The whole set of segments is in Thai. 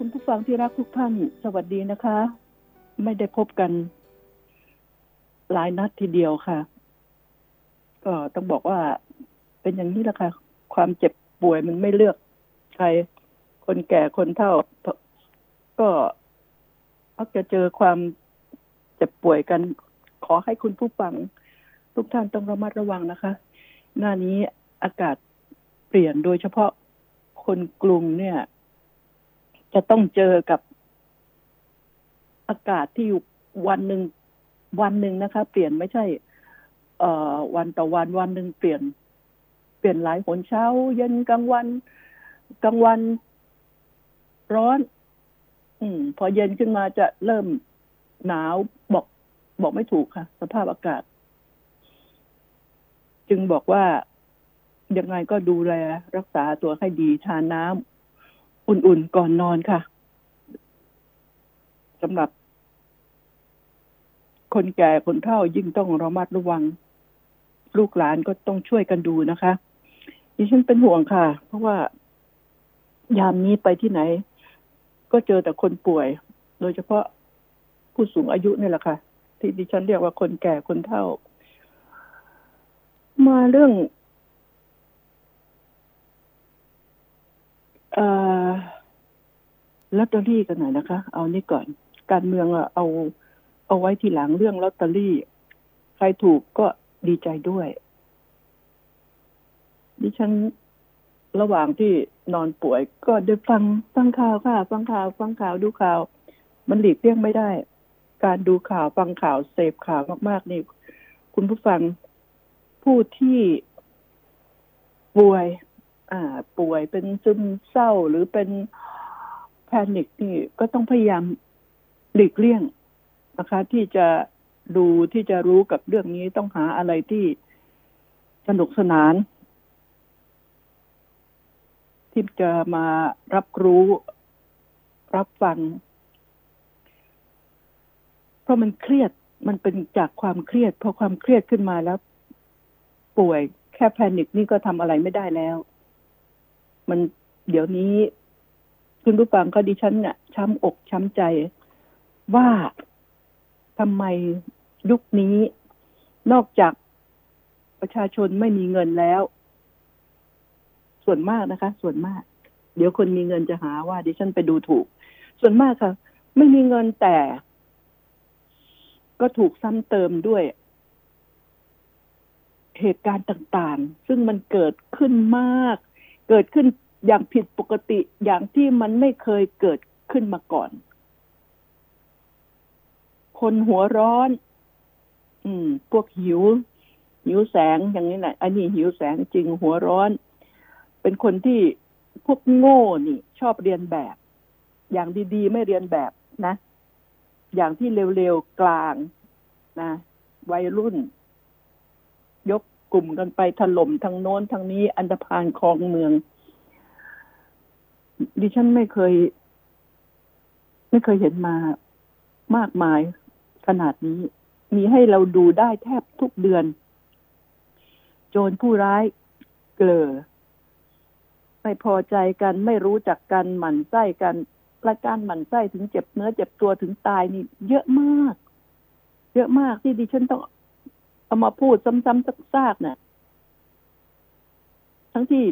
คุณผู้ฟังที่รักทุกท่าน สวัสดีนะคะ ไม่ได้พบกัน หลายนัดทีเดียวค่ะ ก็ต้องบอกว่า เป็นอย่างนี้แหละค่ะ ความเจ็บป่วยมันไม่เลือกใคร คนแก่คนเฒ่า ก็มักจะเจอความเจ็บป่วยกัน ขอให้คุณผู้ฟัง ทุกท่านต้องระมัดระวังนะคะ หน้านี้อากาศเปลี่ยนโดยเฉพาะคนกรุงเนี่ย จะต้องเจอกับอากาศที่วันหนึ่งวันหนึ่งนะคะ เปลี่ยนไม่ใช่ เอ่อ วันต่อวันวันหนึ่งเปลี่ยน เปลี่ยนหลายหนเช้า เย็นกลางวันกลางวันร้อน อืม พอเย็นขึ้นมาจะเริ่มหนาวบอก บอกไม่ถูกค่ะ สภาพอากาศ จึงบอกว่ายังไงก็ดูแลรักษาตัวให้ดีทานน้ำ อุ่นๆก่อนนอนค่ะสำหรับ คนแก่คนเฒ่ายิ่งต้องระมัดระวัง ลูกหลานก็ต้องช่วยกันดูนะคะดิฉันเป็นห่วงค่ะ เพราะว่า ยามนี้ไปที่ไหน ก็เจอแต่คนป่วย โดยเฉพาะผู้สูงอายุนี่แหละค่ะ ที่ดิฉันเรียกว่าคนแก่คนเฒ่า มาเรื่อง เอ่อลอตเตอรี่กันหน่อยนะคะ เอานี่ก่อน การเมืองอะเอาเอาไว้ทีหลังเรื่องลอตเตอรี่ ใครถูกก็ดีใจด้วย ดิฉันระหว่างที่นอนป่วยก็ได้ฟังฟังข่าวค่ะ ฟังข่าวฟังข่าวดูข่าว มันหลีกเลี่ยงไม่ได้ การดูข่าวฟังข่าวเสพข่าวมาก ๆ นี่ คุณผู้ฟังผู้ที่ป่วย ป่วยเป็นซึมเศร้าหรือเป็นแพนิคนี่ก็ต้องพยายามหลีกเลี่ยงนะคะ ที่จะดูที่จะรู้กับเรื่องนี้ต้องหาอะไรที่สนุกสนาน ที่จะมารับรู้รับฟัง เพราะมันเครียดมันเป็นจากความเครียดพอความเครียดขึ้นมาแล้ว ป่วยแค่แพนิคนี่ก็ทำอะไรไม่ได้แล้ว มันเดี๋ยวนี้คุณผู้ฟังก็ดิฉันเนี่ยช้ำอกช้ำใจว่าทำไมยุคนี้ นอกจากประชาชนไม่มีเงินแล้ว ส่วนมากนะคะ ส่วนมาก เดี๋ยวคนมีเงินจะหาว่าดิฉันไปดูถูก ส่วนมากค่ะ ไม่มีเงินแต่ ก็ถูกซ้ำเติมด้วย เหตุการณ์ต่าง ๆ ซึ่งมันเกิดขึ้นมาก เกิดขึ้นอย่างผิดปกติอย่างที่มันไม่เคยเกิดขึ้นมาก่อน คนหัวร้อน อืม พวกหิว หิวแสงอย่างนี้แหละอันนี้หิวแสงจริงหัวร้อน เป็นคนที่พวกโง่นี่ ชอบเรียนแบบ อย่างดีๆ ไม่เรียนแบบนะ อย่างที่เร็วๆกลางนะวัยรุ่น กลุ่มกันไปถล่มทางโน้นทางนี้ อันธพาลคลองเมือง ดิฉันไม่เคย ไม่เคยเห็นมามากมายขนาดนี้ มีให้เราดูได้แทบทุกเดือน โจรผู้ร้ายเกลอไม่พอใจกันไม่รู้จักกันหมั่นไส้กันรายการหมั่นไส้ถึงเจ็บเนื้อเจ็บตัวถึงตายนี่ เยอะมาก เยอะมากที่ดิฉันต้อง เอามาพูดซ้ำๆซากๆนี่ยทั้งที่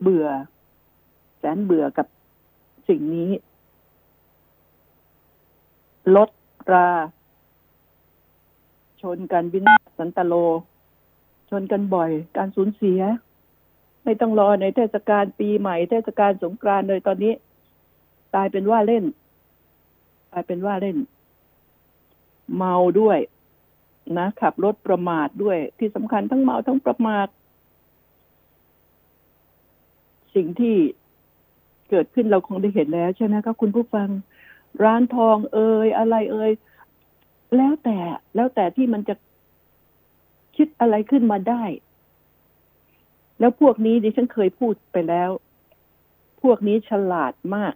เบื่อ แสนเบื่อกับสิ่งนี้ ลดรา ชนกันวินสันตโล ชนกันบ่อย การสูญเสีย ไม่ต้องรอในเทศกาลปีใหม่ เทศกาลสงกรานต์เลยตอนนี้ ตายเป็นว่าเล่น ตายเป็นว่าเล่น เมาด้วย นะขับรถประมาทด้วย ที่สำคัญทั้งเมาทั้งประมาทสิ่งที่เกิดขึ้นเราคงได้เห็นแล้วใช่ไหมครับคุณผู้ฟัง ร้านทองเอ่ยอะไรเอ่ยแล้วแต่แล้วแต่ที่มันจะคิดอะไรขึ้นมาได้ แล้วพวกนี้ดิฉันเคยพูดไปแล้ว พวกนี้ฉลาดมาก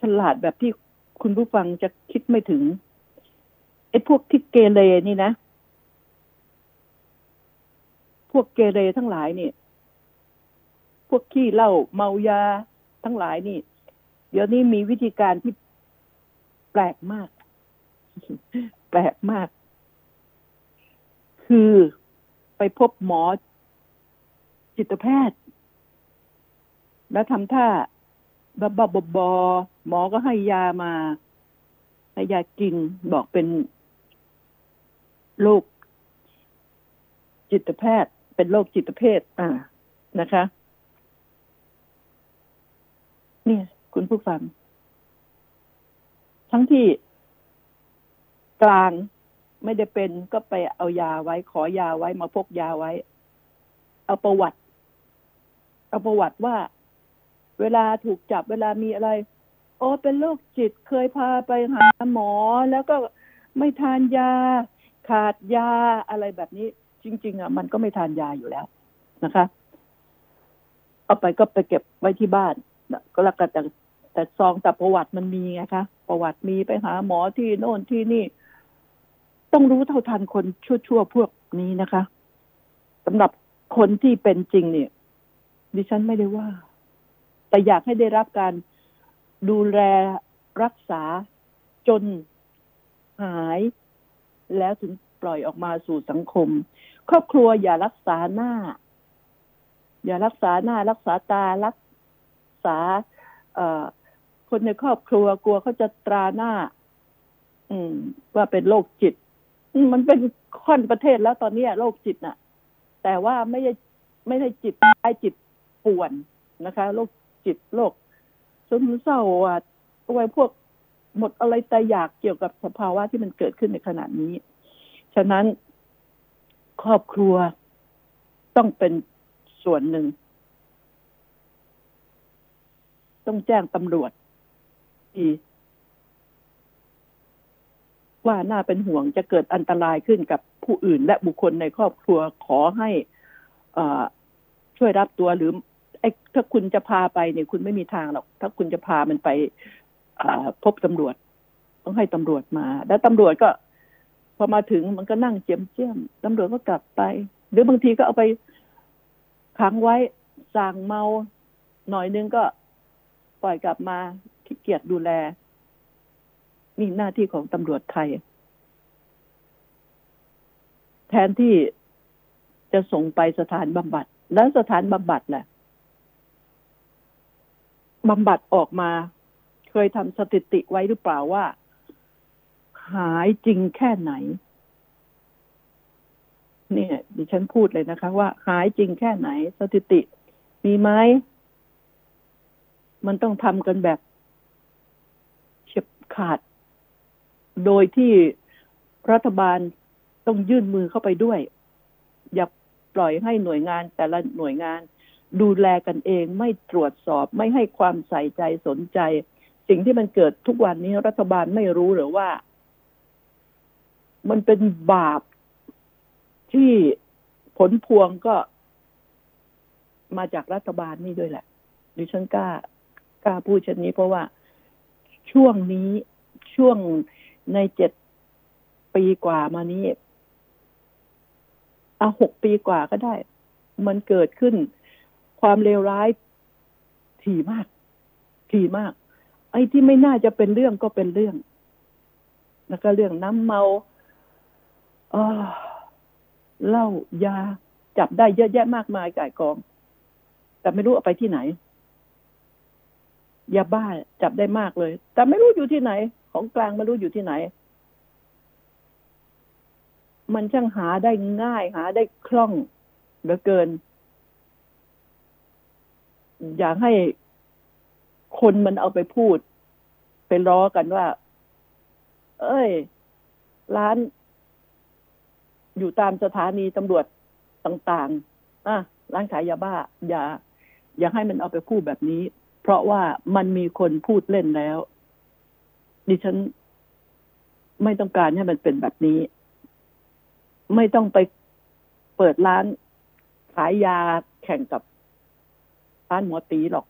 ฉลาดแบบที่คุณผู้ฟังจะคิดไม่ถึง ไอ้พวกที่เกเรนี่นะ พวกเกเรทั้งหลายนี่ พวกขี้เหล้าเมายาทั้งหลายนี่ เดี๋ยวนี้มีวิธีการที่แปลกมาก แปลกมาก คือไปพบหมอจิตแพทย์ แล้วทำท่าบบบบบบหมอก็ให้ยามาให้ยากินบอกเป็น โรคจิตแพทย์ เป็นโรคจิตเภทอ่านะคะเนี่ยคุณผู้ฟัง ทั้งที่กลางไม่ได้เป็นก็ไปเอายาไว้ ขอยาไว้มาพกยาไว้ เอาประวัติ เอาประวัติว่า เวลาถูกจับเวลามีอะไร โอ้เป็นโรคจิตเคยพาไปหาหมอ แล้วก็ไม่ทานยา ขาดยาอะไรแบบนี้ จริง ๆ อะ มันก็ไม่ทานยาอยู่แล้วนะคะ เอาไปก็ไปเก็บไว้ที่บ้านก็แล้วกันแต่แต่ซองแต่ประวัติมันมีไงคะประวัติมีไปหาหมอที่โน่นที่นี่ ต้องรู้เท่าทันคนชั่วๆพวกนี้นะคะสำหรับคนที่เป็นจริงเนี่ย ดิฉันไม่ได้ว่า แต่อยากให้ได้รับการดูแลรักษาจนหาย แล้วถึงปล่อยออกมาสู่สังคม ครอบครัวอย่ารักษาหน้า อย่ารักษาหน้า รักษาตารักษา เอ่อ คนในครอบครัวกลัวเขาจะตราหน้า อืม ว่าเป็นโรคจิต มันเป็นค่อนประเทศแล้วตอนนี้โรคจิตน่ะ แต่ว่าไม่ใช่ไม่ใช่จิตไอจิตป่วนนะคะโรคจิตโรคซึมเศร้าอะไว้พวก หมดอะไรแต่อยากเกี่ยวกับสภาวะที่มันเกิดขึ้นในขณะนี้ ฉะนั้นครอบครัวต้องเป็นส่วนหนึ่ง ต้องแจ้งตำรวจทีว่าน่าเป็นห่วงจะเกิดอันตรายขึ้นกับผู้อื่น และบุคคลในครอบครัวขอให้ช่วยรับตัวหรือไอ้ถ้าคุณจะพาไปเนี่ยคุณไม่มีทางหรอก ถ้าคุณจะพามันไป พบตำรวจ ต้องให้ตำรวจมา แล้วตำรวจก็พอมาถึงมันก็นั่งเจียมเจียมตำรวจก็กลับไป หรือบางทีก็เอาไปขังไว้สั่งเมาหน่อยนึงก็ปล่อยกลับมาขี้เกียจดูแล นี่หน้าที่ของตำรวจไทย แทนที่จะส่งไปสถานบำบัด แล้วสถานบำบัดแหละบำบัดออกมา ยทำสถิติไว้หรือเปล่าว่า หายจริงแค่ไหน เนี่ยดิฉันพูดเลยนะคะ ว่าหายจริงแค่ไหน สถิติ มีไหมมันต้องทำกันแบบเฉียบขาด โดยที่รัฐบาลต้องยื่นมือเข้าไปด้วย อย่าปล่อยให้หน่วยงานแต่ละหน่วยงานดูแลกันเองไม่ตรวจสอบไม่ให้ความใส่ใจสนใจ สิ่งที่มันเกิดทุกวันนี้รัฐบาลไม่รู้หรือว่า มันเป็นบาปที่ผลพวงก็มาจากรัฐบาลนี่ด้วยแหละดิฉันกล้ากล้าพูดเช่นนี้เพราะว่าช่วงนี้ช่วงในเจ็ดปีกว่ามานี้เอาหกปีกว่าก็ได้ มันเกิดขึ้นความเลวร้ายถี่มาก ถี่มาก อ้ที่ไม่น่าจะเป็นเรื่องก็เป็นเรื่อง แล้วก็เรื่องน้ำเมาเออเหล้ายา จับได้เยอะแยะมากมายก่ายกอง แต่ไม่รู้เอาไปที่ไหนยาบ้าจับได้มากเลย แต่ไม่รู้อยู่ที่ไหน ของกลางไม่รู้อยู่ที่ไหน มันช่างหาได้ง่าย หาได้คล่องเหลือเกิน อยากให้คนมันเอาไปพูด ไปล้อกันว่า เอ้ย ร้าน อยู่ตามสถานีตำรวจต่างๆอะร้านขายยาบ้า อย่า อย่าให้มันเอาไปพูดแบบนี้ เพราะว่ามันมีคนพูดเล่นแล้ว ดิฉันไม่ต้องการให้มันเป็นแบบนี้ ไม่ต้องไปเปิดร้านขายยาแข่งกับร้านหมอตีหรอก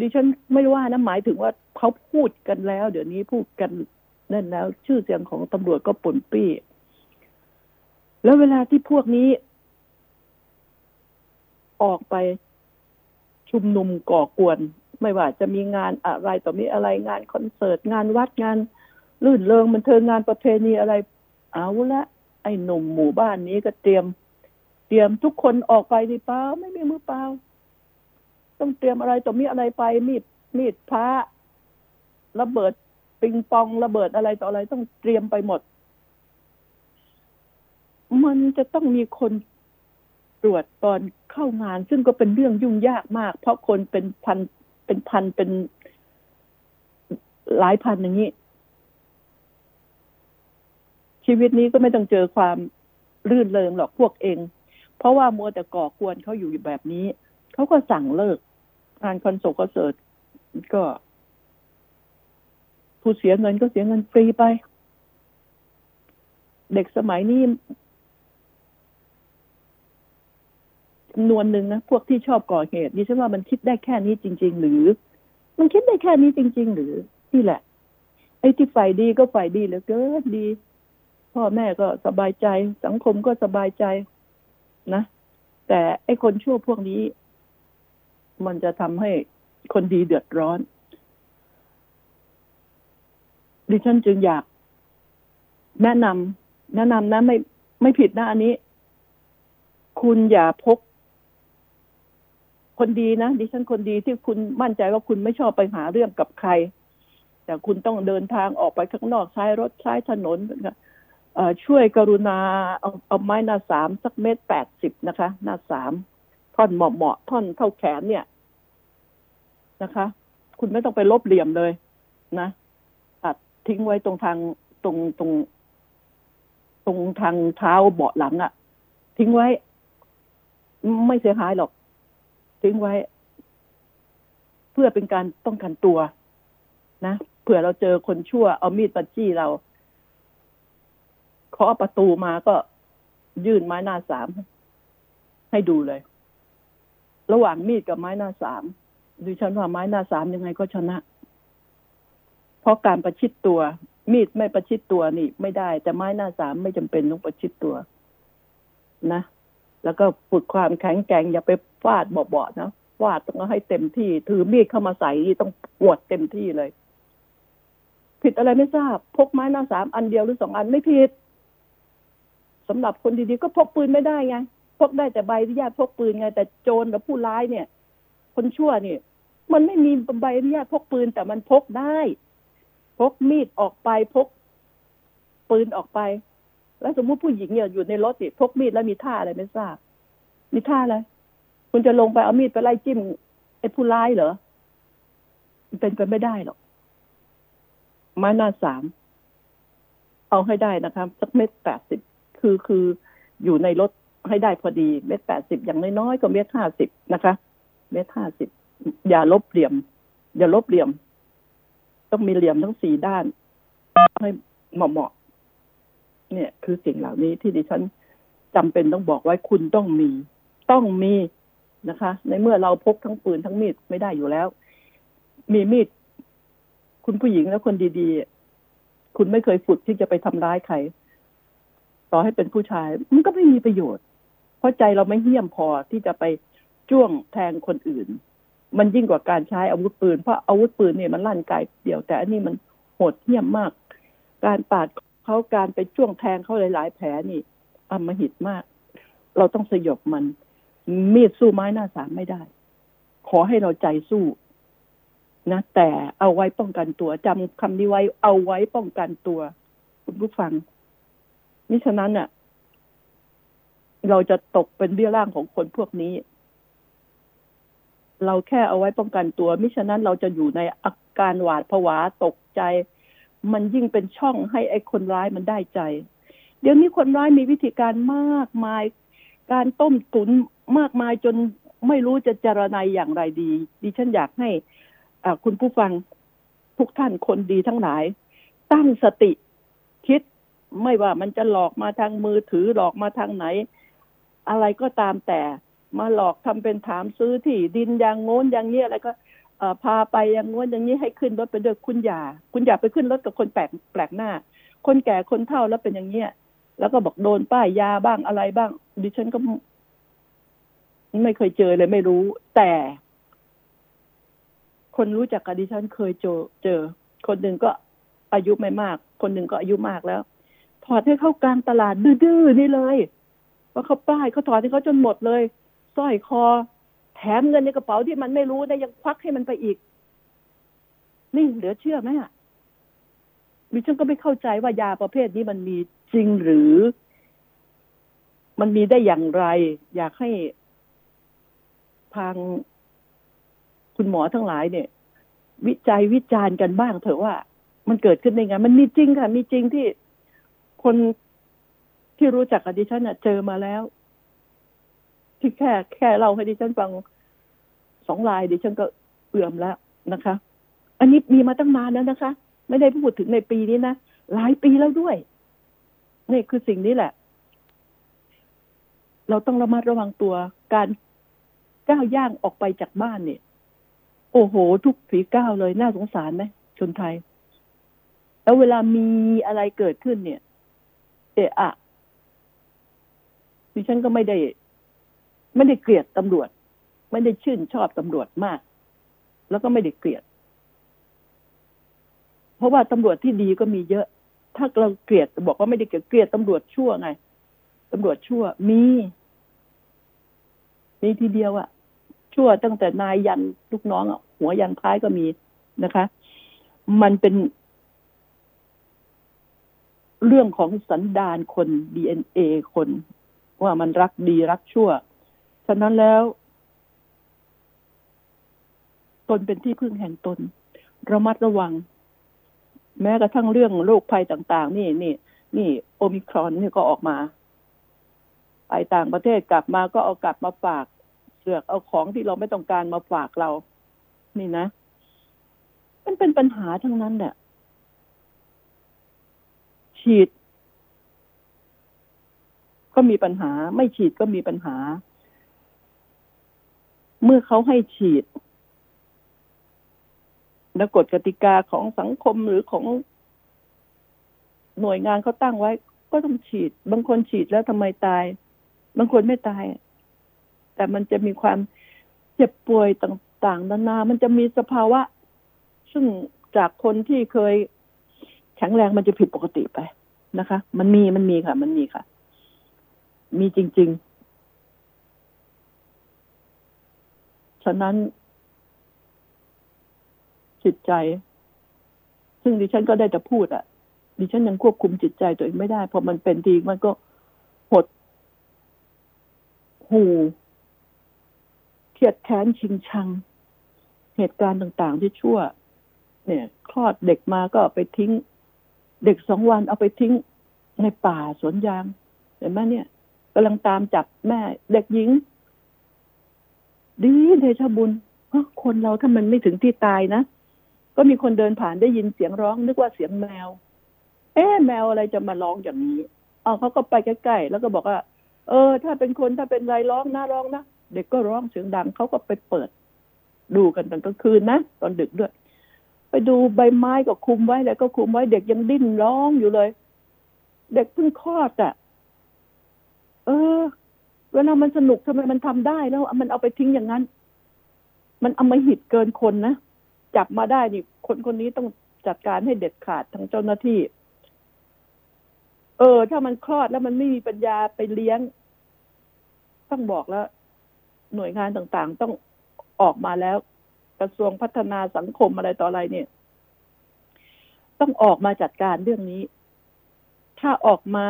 ดิฉันไม่ว่านะหมายถึงว่าเขาพูดกันแล้ว เดี๋ยวนี้พูดกันนั่นแล้ว ชื่อเสียงของตำรวจก็ป่นปี้ แล้วเวลาที่พวกนี้ ออกไปชุมนุมก่อกวน ไม่ว่าจะมีงานอะไรต่อมีอะไรงานคอนเสิร์ตงานวัดงานลื่นเริงมันเทิงงานประเพณีอะไร เอาละไอ้หนุ่มหมู่บ้านนี้ก็เตรียม เตรียมทุกคนออกไปดีเปล่าไม่มีมือเปล่า ต้องเตรียมอะไรต่อมีอะไรไป มีดมีดพระระเบิดปิงปองระเบิดอะไรต่ออะไรต้องเตรียมไปหมด มันจะต้องมีคนตรวจตอนเข้างาน ซึ่งก็เป็นเรื่องยุ่งยากมาก เพราะคนเป็นพันเป็นพันเป็นหลายพันอย่างนี้ ชีวิตนี้ก็ไม่ต้องเจอความรื่นเริงหรอกพวกเอง เพราะว่ามัวแต่ก่อกวนเขาอยู่แบบนี้ เขาก็สั่งเลิก งานคอนโซลคอนเสิร์ตก็ ผู้เสียเงินก็เสียเงินฟรีไป เด็กสมัยนี้จำนวนหนึ่งนะพวกที่ชอบก่อเหตุดิฉันว่ามันคิดได้แค่นี้จริง ๆ หรือ มันคิดได้แค่นี้จริง ๆ หรือนี่แหละ ไอ้ที่ฝ่ายดีก็ฝ่ายดีเหลือเกินดี พ่อแม่ก็สบายใจ สังคมก็สบายใจนะแต่ไอ้คนชั่วพวกนี้ มันจะทำให้คนดีเดือดร้อน ดิฉันจึงอยาก แนะนำแนะนำนะไม่ไม่ผิดนะอันนี้ คุณอย่าพก คนดีนะดิฉันคนดีที่คุณมั่นใจว่าคุณไม่ชอบไปหาเรื่องกับใคร แต่คุณต้องเดินทางออกไปข้างนอกใช้รถใช้ถนนช่วยกรุณาเอาเอาไม้หน้าสามสักเมตรแปดสิบนะคะ หน้าสาม ท่อนเหมาะเหมาะท่อนเท่าแขนเนี่ยนะคะ คุณไม่ต้องไปลบเหลี่ยมเลย นะตัดทิ้งไว้ตรงทางตรงตรงตรงทางเท้าเบาะหลังอะ่ะ ทิ้งไว้ ไม่เสียหายหรอก ทิ้งไว้ เพื่อเป็นการป้องกันตัว นะเผื่อเราเจอคนชั่วเอามีดปัจี้เราเคาะประตูมาก็ยื่นไม้หน้าสามให้ดูเลย ระหว่างมีดกับไม้หน้าสามดิฉันว่าไม้หน้าสามยังไงก็ชนะ เพราะการประชิดตัว มีดไม่ประชิดตัวนี่ ไม่ได้ แต่ไม้หน้าสามไม่จำเป็นต้องประชิดตัว นะ แล้วก็ฝึกความแข็งแกร่งอย่าไปฟาดเบาๆนะฟาดต้องให้เต็มที่ ถือมีดเข้ามาใส่ต้องปวดเต็มที่เลย ผิดอะไรไม่ทราบ พกไม้หน้าสามอันเดียวหรือสองอันไม่ผิดสำหรับคนดีๆก็พกปืนไม่ได้ไง พกได้แต่ใบอนุญาตพกปืนไง แต่โจรกับผู้ร้ายเนี่ย คนชั่วเนี่ย มันไม่มีใบอนุญาตพกปืนแต่มันพกได้ พกมีดออกไปพกปืนออกไป แล้วสมมุติผู้หญิงเนี่ยอยู่ในรถสิพกมีดแล้วมีท่าอะไรไม่ทราบ มีท่าอะไรคุณจะลงไปเอามีดไปไล่จิ้มไอ้ผู้ร้ายเหรอเป็นไปไม่ได้หรอกไม้หน้าสามเอาให้ได้นะครับ สักเม็ดแปดสิบคือคืออยู่ในรถ ให้ได้พอดีเม็ดแปดสิบอย่างน้อยๆก็เม็ดห้าสิบนะคะ เม็ดห้าสิบอย่าลบเหลี่ยม อย่าลบเหลี่ยม ต้องมีเหลี่ยมทั้งสี่ด้าน ให้เหมาะๆเนี่ย คือสิ่งเหล่านี้ที่ดิฉันจำเป็นต้องบอกไว้คุณต้องมี ต้องมีนะคะ ในเมื่อเราพกทั้งปืนทั้งมีดไม่ได้อยู่แล้ว มีมีด คุณผู้หญิงและคนดีๆ คุณไม่เคยฝึกที่จะไปทำร้ายใคร ต่อให้เป็นผู้ชาย มันก็ไม่มีประโยชน์ เพราะใจเราไม่เหี้ยมพอที่จะไปจ้วงแทงคนอื่น มันยิ่งกว่าการใช้อาวุธปืน เพราะอาวุธปืนเนี่ยมันลั่นไกเดียวแต่อันนี้มันโหดเหี้ยมมาก การปาดเขาการไปจ้วงแทงเขาหลาย ๆ แผลนี่อมหิตมาก เราต้องสยบมัน มีดสู้ไม้หน้าสามไม่ได้ ขอให้เราใจสู้นะแต่เอาไว้ป้องกันตัวจำคำนี้ไว้เอาไว้ป้องกันตัว คุณผู้ฟังมิฉะนั้นเนี่ย เราจะตกเป็นเบี้ยล่างของคนพวกนี้ เราแค่เอาไว้ป้องกันตัว มิฉะนั้นเราจะอยู่ในอาการหวาดผวาตกใจ มันยิ่งเป็นช่องให้ไอ้คนร้ายมันได้ใจ เดี๋ยวนี้คนร้ายมีวิธีการมากมาย การต้มตุนมากมายจนไม่รู้จะจารณัยอย่างไรดี ดิฉันอยากให้คุณผู้ฟังทุกท่านคนดีทั้งหลาย ตั้งสติคิดไม่ว่ามันจะหลอกมาทางมือถือหลอกมาทางไหน อะไรก็ตามแต่มาหลอกทำเป็นถามซื้อที่ดินอย่างโน้นอย่างเนี้ยอะไรก็พาไปอย่างโน้นอย่างนี้ให้ขึ้นรถไปด้วยคุณอย่า คุณอย่าไปขึ้นรถกับคนแปลกแปลกหน้า คนแก่คนเฒ่าแล้วเป็นอย่างเนี้ยแล้วก็บอกโดนป้ายยาบ้างอะไรบ้าง ดิฉันก็ไม่เคยเจอเลยไม่รู้ แต่ คนรู้จักกับดิฉันเคยเจอเจอ คนหนึ่งก็อายุไม่มาก คนหนึ่งก็อายุมากแล้วถอดให้เข้ากลางตลาดดื้อๆนี่เลย ว่าเขาป้ายเขาถอดให้เขาจนหมดเลยสร้อยคอ แถมเงินในกระเป๋าที่มันไม่รู้นะยังควักให้มันไปอีก นี่เหลือเชื่อไหมอะดิฉันก็ไม่เข้าใจว่ายาประเภทนี้มันมีจริงหรือ มันมีได้อย่างไร อยากให้ทางคุณหมอทั้งหลายเนี่ย วิจัยวิจารณ์กันบ้างเถอะว่า มันเกิดขึ้นได้ไง มันมีจริงค่ะ มีจริงที่คน ที่รู้จักกับดิฉันเจอมาแล้ว ที่แค่แค่เราให้ดิฉันฟังสองลายดิฉันก็เอื่อมแล้วนะคะ อันนี้มีมาตั้งนานแล้วนะคะ ไม่ได้พูดถึงในปีนี้นะหลายปีแล้วด้วยนี่คือสิ่งนี้แหละ เราต้องระมัดระวังตัวการก้าวย่างออกไปจากบ้านเนี่ยโอ้โห ทุกฝีก้าวเลยน่าสงสารไหมชนไทย แล้วเวลามีอะไรเกิดขึ้นเนี่ย เอะอะ ดิฉันก็ไม่ได้ ไม่ได้เกลียดตำรวจ ไม่ได้ชื่นชอบตำรวจมาก แล้วก็ไม่ได้เกลียด เพราะว่าตำรวจที่ดีก็มีเยอะ ถ้าเราเกลียดบอกว่าไม่ได้เกลียดเกลียดตำรวจชั่วไงตำรวจชั่วมีมีทีเดียวอะชั่วตั้งแต่นายยันลูกน้องอะหัวยันท้ายก็มีนะคะ มันเป็นเรื่องของสันดานคนดีเอ็นเอคน ว่ามันรักดีรักชั่ว ฉะนั้นแล้ว ตนเป็นที่พึ่งแห่งตน ระมัดระวัง แม้กระทั่งเรื่องโรคภัยต่าง ๆ นี่นี่นี่โอมิครอนนี่ก็ออกมา ไปต่างประเทศกลับมาก็เอากลับมาฝากเสือกเอาของที่เราไม่ต้องการมาฝากเรา นี่นะ มันเป็นปัญหาทั้งนั้นแหละฉีด ก็มีปัญหา ไม่ฉีดก็มีปัญหา เมื่อเขาให้ฉีด แล้วกฎกติกาของสังคมหรือของหน่วยงานเขาตั้งไว้ ก็ต้องฉีด บางคนฉีดแล้วทำไมตาย บางคนไม่ตาย แต่มันจะมีความเจ็บป่วยต่างๆนานา มันจะมีสภาวะ ซึ่งจากคนที่เคยแข็งแรงมันจะผิดปกติไปนะคะ มันมีมันมีค่ะ มันมีค่ะ มีจริง ๆ ฉะนั้น จิตใจ ซึ่งดิฉันก็ได้แต่พูดอะ่ะ ดิฉันยังควบคุมจิตใจตัวเองไม่ได้ พอมันเป็นทีมันก็หด หูเครียดแค้นชิงชัง เหตุการณ์ต่าง ๆ ที่ชั่ว เนี่ย คลอดเด็กมาก็ไปทิ้ง เด็กสองวันเอาไปทิ้งในป่าสวนยางเห็นไหมเนี่ย กำลังตามจับแม่ เด็กหญิง ดีเดชบุญคนเราถ้ามันไม่ถึงที่ตายนะก็มีคนเดินผ่านได้ยินเสียงร้อง นึกว่าเสียงแมว เอ๊แมวอะไรจะมาร้องอย่างนี้เอาเขาก็ไปใกล้ๆแล้วก็บอกว่า เออ ถ้าเป็นคนถ้าเป็นไรร้องนะร้องนะเด็กก็ร้องเสียงดังเขาก็ไปเปิด ดูกันตอนกลางคืนนะตอนดึกด้วย ไปดูใบไม้ก็คุมไว้แล้วก็คุมไว้เด็กยังดิ้นร้องอยู่เลย เด็กเพิ่งคลอดอะ เออ เวลามันสนุกทำไมมันทำได้แล้ว มันเอาไปทิ้งอย่างนั้น มันเอามาหิดเกินคนนะจับมาได้นี่ คนคนนี้ต้องจัดการให้เด็ดขาดทั้งเจ้าหน้าที่ เออ ถ้ามันคลอดแล้วมันไม่มีปัญญาไปเลี้ยง ต้องบอกแล้ว หน่วยงานต่างๆ ต้องออกมาแล้ว กระทรวงพัฒนาสังคมอะไรต่ออะไรเนี่ย ต้องออกมาจัดการเรื่องนี้ ถ้าออกมา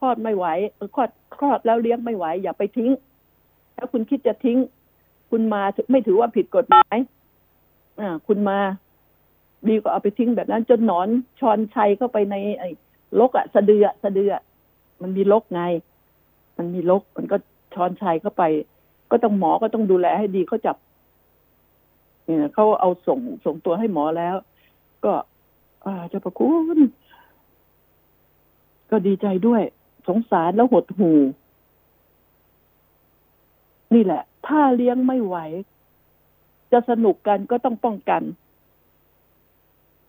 คลอดไม่ไหวคลอดคลอดแล้วเลี้ยงไม่ไหว อย่าไปทิ้ง ถ้าคุณคิดจะทิ้ง คุณมาไม่ถือว่าผิดกฎหมายอ่า คุณมา ดีก็เอาไปทิ้งแบบนั้น จนหนอนชอนชัยเข้าไปใน ไอ้ลกอะสะเดือสะเดือมันมีลกไง มันมีลก มันก็ชอนชัยเข้าไป ก็ต้องหมอก็ต้องดูแลให้ดีเขาจับเนี่ยเขาเอาส่งส่งตัวให้หมอแล้ว ก็อาจะประคุณก็ดีใจด้วย สงสารแล้วหดหูนี่แหละ ถ้าเลี้ยงไม่ไหว จะสนุกกันก็ต้องป้องกัน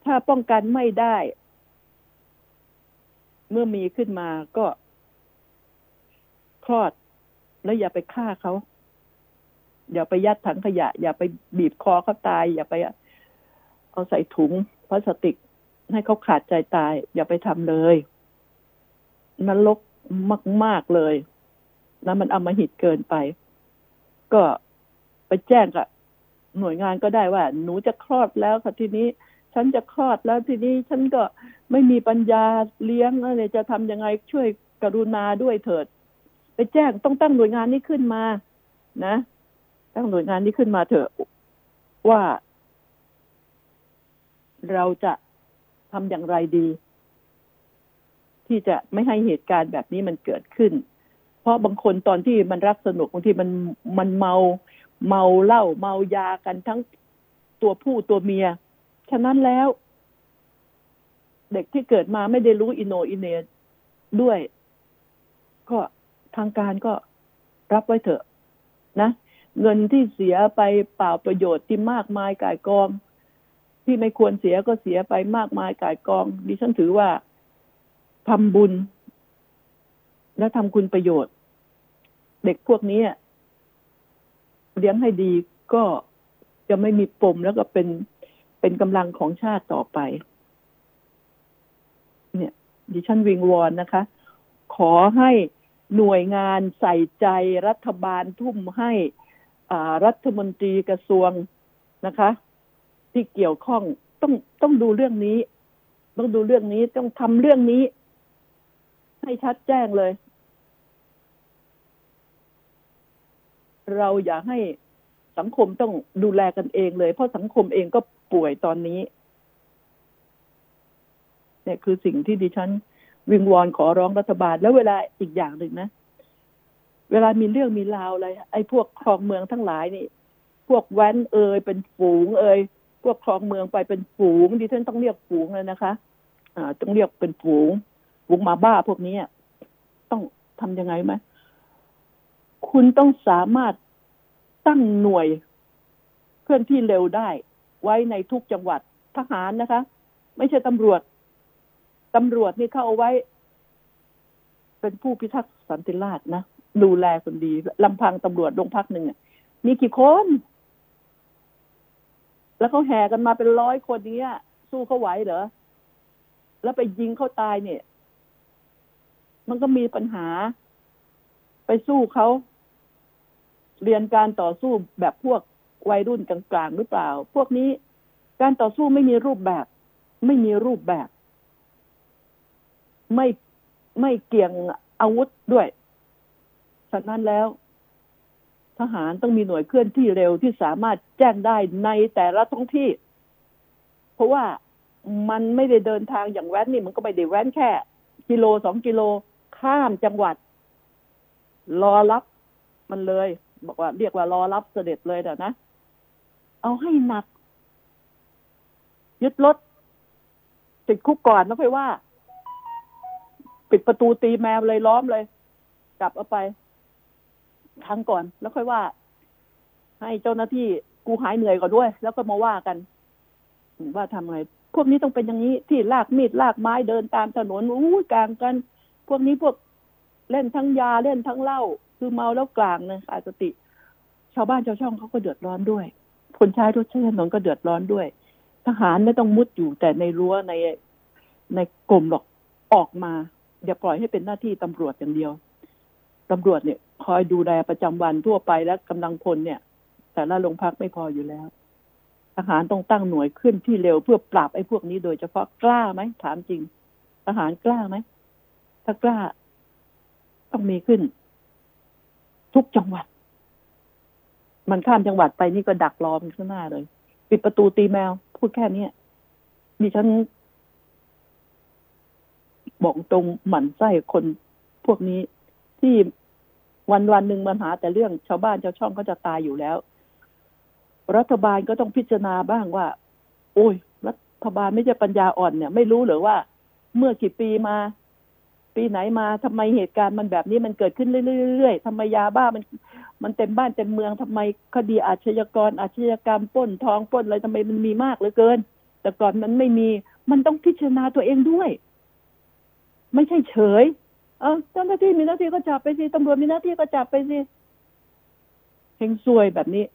ถ้าป้องกันไม่ได้ เมื่อมีขึ้นมาก็คลอด แล้วอย่าไปฆ่าเขาอย่าไปยัดถังขยะ อย่าไปบีบคอเขาตาย อย่าไปเอาใส่ถุงพลาสติก ให้เขาขาดใจตาย อย่าไปทำเลยนรก มาก ๆ เลยแล้วมันอามหิดเกินไป ก็ไปแจ้งกับหน่วยงานก็ได้ว่า หนูจะคลอดแล้วค่ะทีนี้ ฉันจะคลอดแล้วทีนี้ ฉันก็ไม่มีปัญญาเลี้ยงอะไรจะทำยังไงช่วยกรุณาด้วยเถิด ไปแจ้งต้องตั้งหน่วยงานนี้ขึ้นมา นะ ตั้งหน่วยงานนี้ขึ้นมาเถอะว่า เราจะทำอย่างไรดี ที่จะไม่ให้เหตุการณ์แบบนี้มันเกิดขึ้น เพราะบางคนตอนที่มันรักสนุกบางทีมันมันเมาเมาเหล้าเมายากันทั้งตัวผู้ตัวเมีย ฉะนั้นแล้ว เด็กที่เกิดมาไม่ได้รู้อินโนอินเนด้วย ก็ทางการก็รับไว้เถอะ นะ เงินที่เสียไปเปล่าประโยชน์ที่มากมายกายกอง ที่ไม่ควรเสียก็เสียไปมากมายกายกอง ดิฉันถือว่า ทำบุญ และทำคุณประโยชน์ เด็กพวกนี้เลี้ยงให้ดีก็จะไม่มีปมแล้วก็เป็นเป็นกำลังของชาติต่อไป เนี่ยดิฉันวิงวอนนะคะ ขอให้หน่วยงานใส่ใจรัฐบาลทุ่มให้รัฐมนตรีกระทรวงนะคะ ที่เกี่ยวข้องต้องต้องดูเรื่องนี้ ต้องดูเรื่องนี้ต้องทำเรื่องนี้ ให้ชัดแจ้งเลย เราอยากให้สังคมต้องดูแลกันเองเลย เพราะสังคมเองก็ป่วยตอนนี้ เนี่ยคือสิ่งที่ดิฉัน วิงวอนขอร้องรัฐบาล แล้วเวลาอีกอย่างหนึ่งนะ เวลามีเรื่องมีราวอะไร ไอ้พวกคลองเมืองทั้งหลายนี่ พวกแว้นเอ่ยเป็นฝูง เอ่ยพวกคลองเมืองไปเป็นฝูงดิฉันต้องเรียกฝูงเลยนะคะ อ่า ต้องเรียกเป็นฝูง ฝูงมาบ้าพวกนี้ต้องทำยังไงไหมคุณต้องสามารถตั้งหน่วยเคลื่อนที่เร็วได้ ไว้ในทุกจังหวัดทหารนะคะ ไม่ใช่ตำรวจตำรวจนี่เข้าเอาไว้ เป็นผู้พิทักษ์สันติราษฎร์นะดูแลคนดีลำพังตำรวจโรงพักหนึ่งมีกี่คน แล้วเขาแห่กันมาเป็นร้อยคนนี้สู้เขาไหวเหรอ แล้วไปยิงเขาตายเนี่ย มันก็มีปัญหา ไปสู้เขาเรียนการต่อสู้แบบพวกวัยรุ่นกลางๆหรือเปล่า พวกนี้การต่อสู้ไม่มีรูปแบบ ไม่มีรูปแบบ ไม่ไม่เกี่ยงอาวุธด้วยฉะนั้นแล้ว ทหารต้องมีหน่วยเคลื่อนที่เร็วที่สามารถแจ้งได้ในแต่ละท้องที่ เพราะว่ามันไม่ได้เดินทางอย่างแว้นนี่มันก็ไม่ได้แว้นแค่ กิโลสองกิโล ข้ามจังหวัด รอรับมันเลย บอกว่า เรียกว่ารอรับเสด็จเลยแต่นะ เอาให้หนัก ยึดรถติดคุกก่อนแล้วค่อยว่า ปิดประตูตีแมวเลยล้อมเลย กลับเอาไปทางก่อน แล้วค่อยว่า ให้เจ้าหน้าที่กูหายเหนื่อยก่อนด้วย แล้วก็มาว่ากัน ว่าทำไงพวกนี้ต้องเป็นอย่างนี้ที่ลากมีดลากไม้เดินตามถนนอู้กลางกัน พวกนี้พวกเล่นทั้งยาเล่นทั้งเหล้าคือเมาแล้วกลางนะขาดสติ ชาวบ้านชาวช่องเขาก็เดือดร้อนด้วย คนใช้รถใช้ถนนก็เดือดร้อนด้วย ทหารไม่ต้องมุดอยู่แต่ในรั้วในในกรมหรอกออกมาอย่าปล่อยให้เป็นหน้าที่ตำรวจอย่างเดียวตำรวจเนี่ย คอยดูแลประจำวันทั่วไปและกำลังพลเนี่ย แต่ละโรงพักไม่พออยู่แล้วทหารต้องตั้งหน่วยขึ้นที่เร็วเพื่อปราบไอ้พวกนี้โดยเฉพาะกล้าไหมถามจริงทหารกล้าไหม กล้า ต้องมีขึ้น ทุกจังหวัด มันข้ามจังหวัดไปนี่ก็ดักรอมข้างหน้าเลย ปิดประตูตีแมว พูดแค่นี้ดิฉัน บอกตรงหมั่นไส้คนพวกนี้ที่วันวันหนึ่งมันหา แต่เรื่องชาวบ้านชาวช่องก็จะตายอยู่แล้ว รัฐบาลก็ต้องพิจารณาบ้างว่า โอ้ย รัฐบาลไม่ใช่ปัญญาอ่อนเนี่ย ไม่รู้หรือว่า เมื่อกี่ปีมา ปีไหนมาทำไมเหตุการณ์มันแบบนี้มันเกิดขึ้นเรื่อยๆทำไมยาบ้ามัน มันเต็มบ้านเต็มเมืองทำไมคดีอาชญากรอาชญากรรมป้นทองป้นอะไรทำไมมันมีมากเหลือเกิน แต่ก่อนมันไม่มี มันต้องพิจารณาตัวเองด้วย ไม่ใช่เฉย เออเจ้าหน้าที่มีหน้าที่ก็จับไปสิตำรวจมีหน้าที่ก็จับไปสิเฮงซวยแบบนี้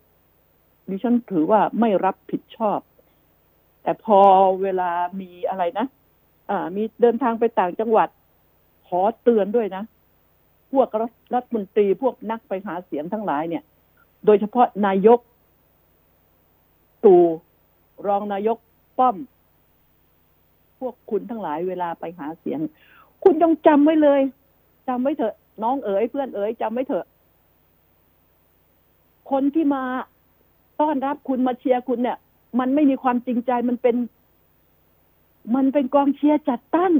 ดิฉันถือว่าไม่รับผิดชอบ แต่พอเวลามีอะไรนะอ่า มีเดินทางไปต่างจังหวัด ขอเตือนด้วยนะ พวกรัฐมนตรีพวกนักไปหาเสียงทั้งหลายเนี่ย โดยเฉพาะนายก ตู่รองนายกป้อม พวกคุณทั้งหลายเวลาไปหาเสียง คุณต้องจำไว้เลยจำไว้เถอะ น้องเอ๋ยเพื่อนเอ๋ยจำไว้เถอะ คนที่มาต้อนรับคุณมาเชียร์คุณเนี่ย มันไม่มีความจริงใจมันเป็น มันเป็นกองเชียร์จัดตั้ง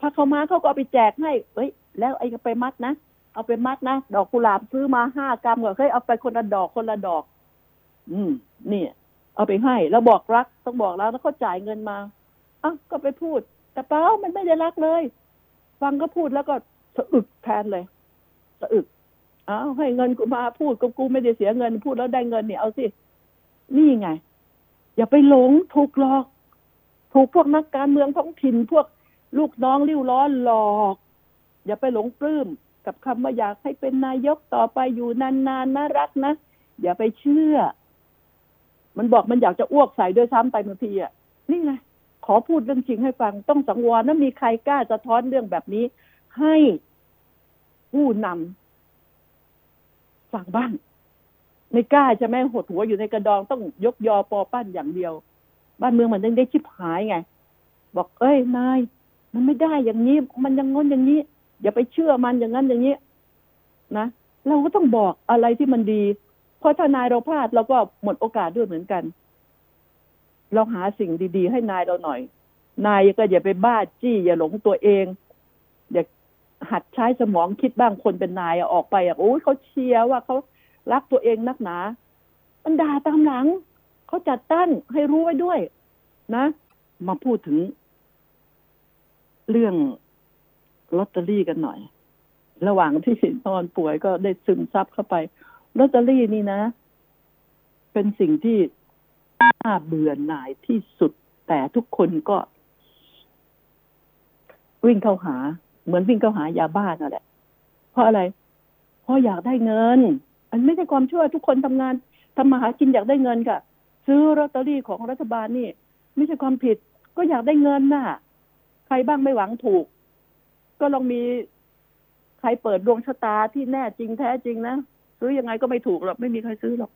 ถ้าเขามาเขาก็เอาไปแจกให้เอ้ย แล้วไอ้ก็ไปมัดนะ เอาไปมัดนะ ดอกกุหลาบซื้อมาห้ากรัมก็เฮ้ยเอาไปคนละดอกคนละดอก อืมนี่เอาไปให้ แล้วบอกรักต้องบอกแล้วแล้วเขาจ่ายเงินมาอะก็ไปพูด แต่เปล่ามันไม่ได้รักเลย ฟังก็พูดแล้วก็สะอึกแทนเลยสะอึกอ้าวให้เงินกูมาพูดก็กูไม่ได้เสียเงินพูดแล้วได้เงินเนี่ยเอาสิ นี่ไง อย่าไปหลงถูกหลอก ถูกพวกนักการเมืองท้องถิ่นพวก ลูกน้องริ้วล้อหลอก อย่าไปหลงปลื้มกับคำว่าอยากให้เป็นนายกต่อไปอยู่นานๆนน่ารักนะ อย่าไปเชื่อ มันบอกมันอยากจะอ้วกใส่ด้วยซ้ำไปบางทีอะนี่ไงขอพูดเรื่องจริงให้ฟัง ต้องสังวรนะมีใครกล้าจะท้อนเรื่องแบบนี้ ให้ผู้นำสั่งบ้างไม่กล้าจะแม่หดหัวอยู่ในกระดองต้องยกยอปอปั้นอย่างเดียว บ้านเมืองมันยังได้ชิบหายไง บอกเอ้ยนาย มันไม่ได้อย่างนี้ มันยังงนอย่างนี้ อย่าไปเชื่อมันอย่างนั้นอย่างนี้นะเราก็ต้องบอกอะไรที่มันดี เพราะถ้านายเราพลาดเราก็หมดโอกาสด้วยเหมือนกัน เราหาสิ่งดี ๆ ให้นายเราหน่อย นายก็อย่าไปบ้าจี้ อย่าหลงตัวเอง อย่าหัดใช้สมองคิดบ้างคนเป็นนายออกไปอะโอ้ยเขาเชียร์ว่าเขารักตัวเองนักหนามันด่าตามหลังเขาจัดตั้นให้รู้ไว้ด้วย นะ มาพูดถึง เรื่องลอตเตอรี่กันหน่อย ระหว่างที่นอนป่วยก็ได้ซึมซับเข้าไปลอตเตอรี่นี่นะ เป็นสิ่งที่น่าเบื่อหน่ายที่สุด แต่ทุกคนก็ วิ่งเข้าหา เหมือนวิ่งเข้าหายาบ้านนั่นแหละ เพราะอะไร เพราะอยากได้เงิน อันไม่ใช่ความชั่วทุกคนทำงานทำมาหากินอยากได้เงินค่ะ ซื้อลอตเตอรี่ของรัฐบาลนี่ ไม่ใช่ความผิด ก็อยากได้เงินน่ะ ใครบ้างไม่หวังถูก ก็ลองมีใครเปิดดวงชะตาที่แน่จริงแท้จริงนะซื้อยังไงก็ไม่ถูกหรอกไม่มีใครซื้อหรอก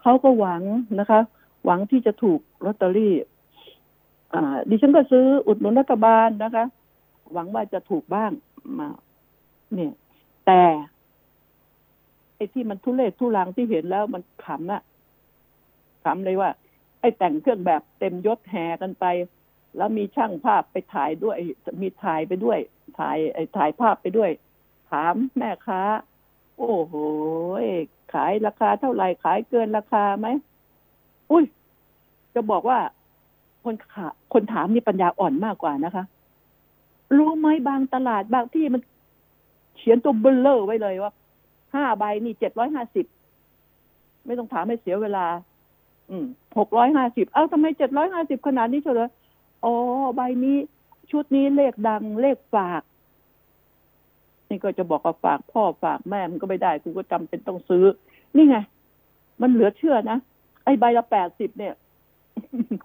เขาก็หวังนะคะ หวังที่จะถูกลอตเตอรี่ อ่า ดิฉันก็ซื้ออุดหนุนรัฐบาลนะคะ หวังว่าจะถูกบ้างมา เนี่ย แต่ไอ้ที่มันทุเรศทุลังที่เห็นแล้วมันขำอะขำเลยว่า ไอ้แต่งเครื่องแบบเต็มยศแห่กันไป แล้วมีช่างภาพไปถ่ายด้วย มีถ่ายไปด้วย ถ่ายถ่ายภาพไปด้วย ถามแม่ค้า โอ้โหขายราคาเท่าไหร่ขายเกินราคาไหมอุ้ยจะบอกว่าคนขาคนถามนี่ปัญญาอ่อนมากกว่านะคะ รู้ไหมบางตลาดบางที่มันเขียนตัวเบลเลอร์ไว้เลยว่าห้าใบนี่เจ็ดร้อยห้าสิบไม่ต้องถามให้เสียเวลา อืมหกร้อยห้าสิบเอ้าทำไมเจ็ดร้อยห้าสิบขนาดนี้เฉยเลย อ๋อใบนี้ ชุดนี้เลขดังเลขฝาก นี่ก็จะบอกว่าฝากพ่อฝากแม่มันก็ไม่ได้คุณก็จำเป็นต้องซื้อ นี่ไง มันเหลือเชื่อนะ ไอ้ใบละแปดสิบเนี่ย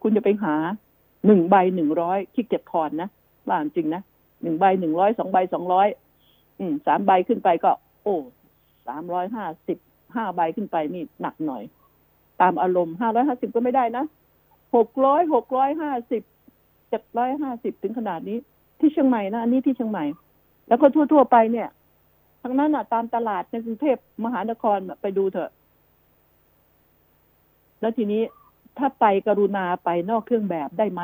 คุณจะไปหาหนึ่งใบหนึ่งร้อยที่เก็บพรนะว่าจริงนะหนึ่งใบหนึ่งร้อยสองใบสองร้อยอืมสามใบขึ้นไปก็ โอ้สามร้อยห้าสิบห้าใบขึ้นไปนี่หนักหน่อย ตามอารมณ์ห้าร้อยห้าสิบก็ไม่ได้นะหกร้อยหกร้อยห้าสิบ จ็ดร้อยห้าสิบถึงขนาดนี้ ที่เชียงใหม่นะอันนี้ที่เชียงใหม่ แล้วก็ทั่ว ๆ ไปเนี่ยทั้งนั้นอะ ตามตลาดในกรุงเทพมหานครไปดูเถอะ แล้วทีนี้ถ้าไปกรุณาไปนอกเครื่องแบบได้ไหม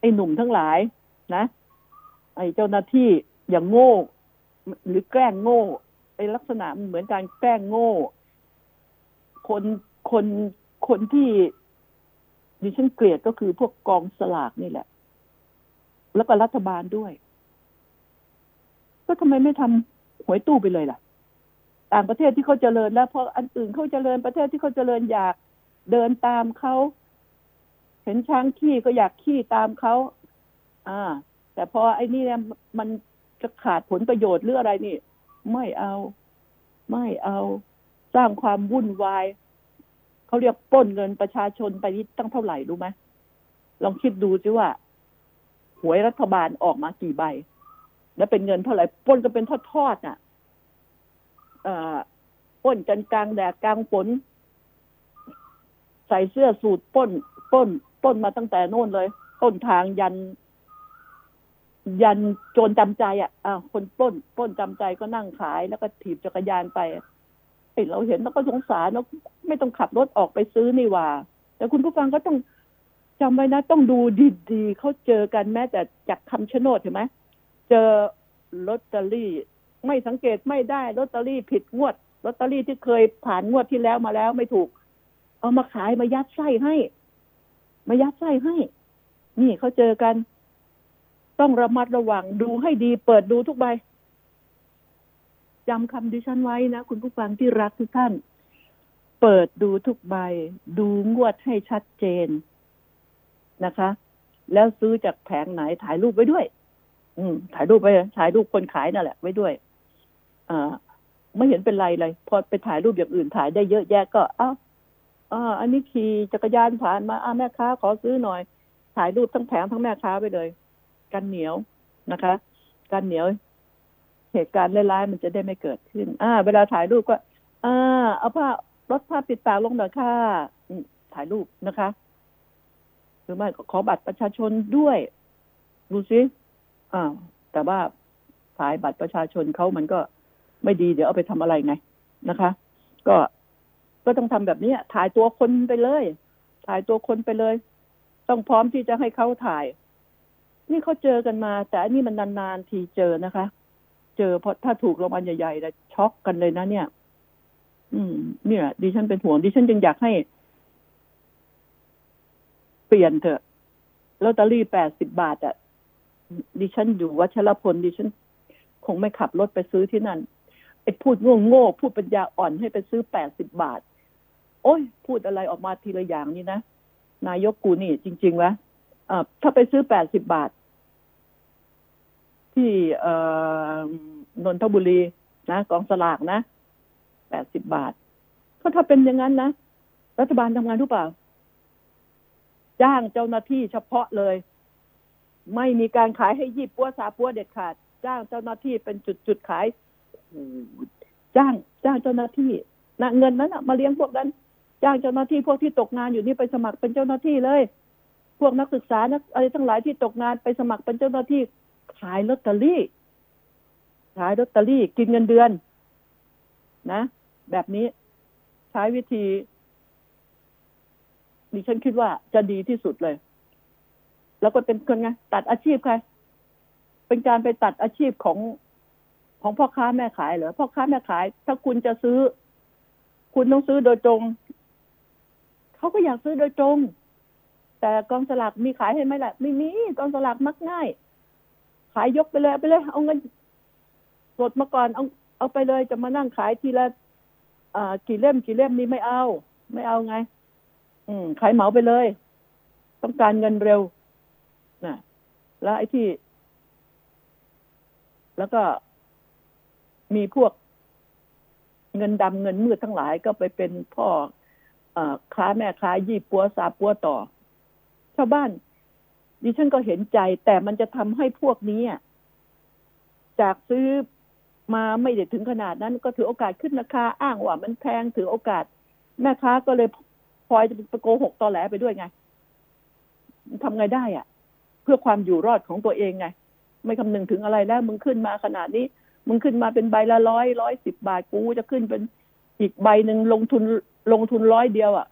ไอ้หนุ่มทั้งหลายนะ ไอ้เจ้าหน้าที่อย่างโง่ หรือแกล้งโง่ไอ้ลักษณะมันเหมือนการแกล้งโง่ คนคนคนที่ดิฉันเกลียดก็คือพวกกองสลากนี่แหละ แล้วก็รัฐบาลด้วย ก็ทำไมไม่ทำหวยตู้ไปเลยล่ะ ต่างประเทศที่เขาเจริญแล้วพออันอื่นเขาเจริญประเทศที่เขาเจริญอยากเดินตามเขาเห็นช้างขี้ก็อยากขี้ตามเขาอ่า แต่พอไอ้นี่เนี่ยมันจะขาดผลประโยชน์หรืออะไรนี่ ไม่เอา ไม่เอา สร้างความวุ่นวายเขาเรียกปล้นเงินประชาชนไปนี่ตั้งเท่าไหร่รู้ไหมลองคิดดูสิว่า หวยรัฐบาลออกมากี่ใบ แล้วเป็นเงินเท่าไหร่ป้นกันเป็นทอดๆน่ะเอ่อปล้นกันกลางแดดกลางฝนใส่เสื้อสูทป้นป้นป้นมาตั้งแต่โน่นเลย ต้นทางยัน ยันโจรจำใจอะอ่าคนป้นป้นจำใจก็นั่งขายแล้วก็ถีบจักรยานไปเราเห็นแล้วก็สงสารแล้วไม่ต้องขับรถออกไปซื้อนี่ว่า แต่คุณผู้ฟังก็ต้อง จำไว้นะต้องดูดีๆเขาเจอกันแม้แต่จากคำชะโนดเห็นไหมเจอลอตเตอรี่ ไม่สังเกตไม่ได้ลอตเตอรี่ผิดงวดลอตเตอรี่ที่เคยผ่านงวดที่แล้วมาแล้วไม่ถูก เอามาขายมายัดไส้ให้ มายัดไส้ให้ นี่เขาเจอกัน ต้องระมัดระวังดูให้ดี เปิดดูทุกใบจำคำดิฉันไว้นะ คุณผู้ฟังที่รักทุกท่าน เปิดดูทุกใบ ดูงวดให้ชัดเจน นะคะ แล้วซื้อจากแผงไหนถ่ายรูปไว้ด้วย อืม ถ่ายรูปไปถ่ายรูปคนขายนั่นแหละไว้ด้วยอ่าไม่เห็นเป็นไรเลยพอไปถ่ายรูปอย่างอื่นถ่ายได้เยอะแยะก็อ้าวอ่าอันนี้ขี่จักรยานผ่านมาอ้าแม่ค้าขอซื้อหน่อย ถ่ายรูปทั้งแผงทั้งแม่ค้าไปเลย กันเหนียวนะคะ กันเหนียว เหตุการณ์ร้ายๆมันจะได้ไม่เกิดขึ้น อ่า เวลาถ่ายรูปก็ อ่า เอาผ้ารถผ้าปิดปากลงหน่อยค่ะถ่ายรูปนะคะ หรือไม่ก็ขอบัตรประชาชนด้วย ดูสิอ่าแต่ว่าถ่ายบัตรประชาชนเขามันก็ไม่ดีเดี๋ยวเอาไปทำอะไรไงนะคะ ก็ก็ต้องทำแบบนี้ถ่ายตัวคนไปเลย ถ่ายตัวคนไปเลย ต้องพร้อมที่จะให้เขาถ่าย นี่เขาเจอกันมา แต่อันนี้มันนานๆทีเจอนะคะ เจอเพราะถ้าถูกรางวัลใหญ่ๆแล้วช็อกกันเลยนะเนี่ย อืม เนี่ยดิฉันเป็นห่วงดิฉันจึงอยากให้ ปลี่ยนเถอะลอตเตอรี่แปดสิบบาทอะ่ะดิฉันอยู่วัชรพลดิฉัน คงไม่ขับรถไปซื้อที่นั่นไอ้พูดง่โง่พูดปัญญาอ่อนให้ไปซื้อแปดสิบบาท โอ้ย พูดอะไรออกมาทีละอย่างนี่นะ นายกกูนี่ จริงๆวะอ่าถ้าไปซื้อแปดสิบบาท ที่นนทบุรีนะกองสลากนะแปดสิบบาท ก็ถ้าเป็นอย่างนั้นนะ รัฐบาลทำงานทุกเปล่า จ้างเจ้าหน้าที่เฉพาะเลย ไม่มีการขายให้ยีบปัวสาปัวเด็ดขาด จ้างเจ้าหน้าที่เป็นจุดจุดขาย จ้างจ้างเจ้าหน้าที่นะเงินนั้นนะมาเลี้ยงพวกนั้น จ้างเจ้าหน้าที่พวกที่ตกงานอยู่นี่ไปสมัครเป็นเจ้าหน้าที่เลย พวกนักศึกษานักอะไรทั้งหลายที่ตกงานไปสมัครเป็นเจ้าหน้าที่ขายลอตเตอรี่ ขายลอตเตอรี่กินเงินเดือน นะ แบบนี้ใช้วิธี ดิฉันคิดว่าจะดีที่สุดเลย แล้วก็เป็นคนไงตัดอาชีพใคร เป็นการไปตัดอาชีพของของพ่อค้าแม่ขายเหรอพ่อค้าแม่ขาย ถ้าคุณจะซื้อ คุณต้องซื้อโดยตรงเขาก็อยากซื้อโดยตรง แต่กองสลากมีขายให้ไหมล่ะไม่มีกองสลากมักง่าย ขายยกไปเลยไปเลย เอาเงินสดมาก่อนเอาเอาไปเลยจะมานั่งขายทีละอ่ากี่เล่มกี่เล่มนี้ไม่เอา ไม่เอาไง อืมขายเหมาไปเลย ต้องการเงินเร็วนะแล้วไอ้ที่ แล้วก็มีพวกเงินดำเงินมืดทั้งหลายก็ไปเป็นพ่ออค้าแม่ค้ายี่ปัวซาปัวต่อ ชาวบ้าน ดิฉันก็เห็นใจ แต่มันจะทำให้พวกนี้จากซื้อมาไม่ได้ถึงขนาดนั้น ก็ถือโอกาสขึ้นราคาอ้างว่ามันแพงถือโอกาส แม่ค้าก็เลย พลอยจะไปโกหกตอแหลไปด้วยไงทำไงได้อะ เพื่อความอยู่รอดของตัวเองไง ไม่คำนึงถึงอะไรแล้ว มึงขึ้นมาขนาดนี้ มึงขึ้นมาเป็นใบละร้อยร้อยสิบบาทกูจะขึ้นเป็นอีกใบหนึ่งลงทุนลงทุนร้อยเดียวอะ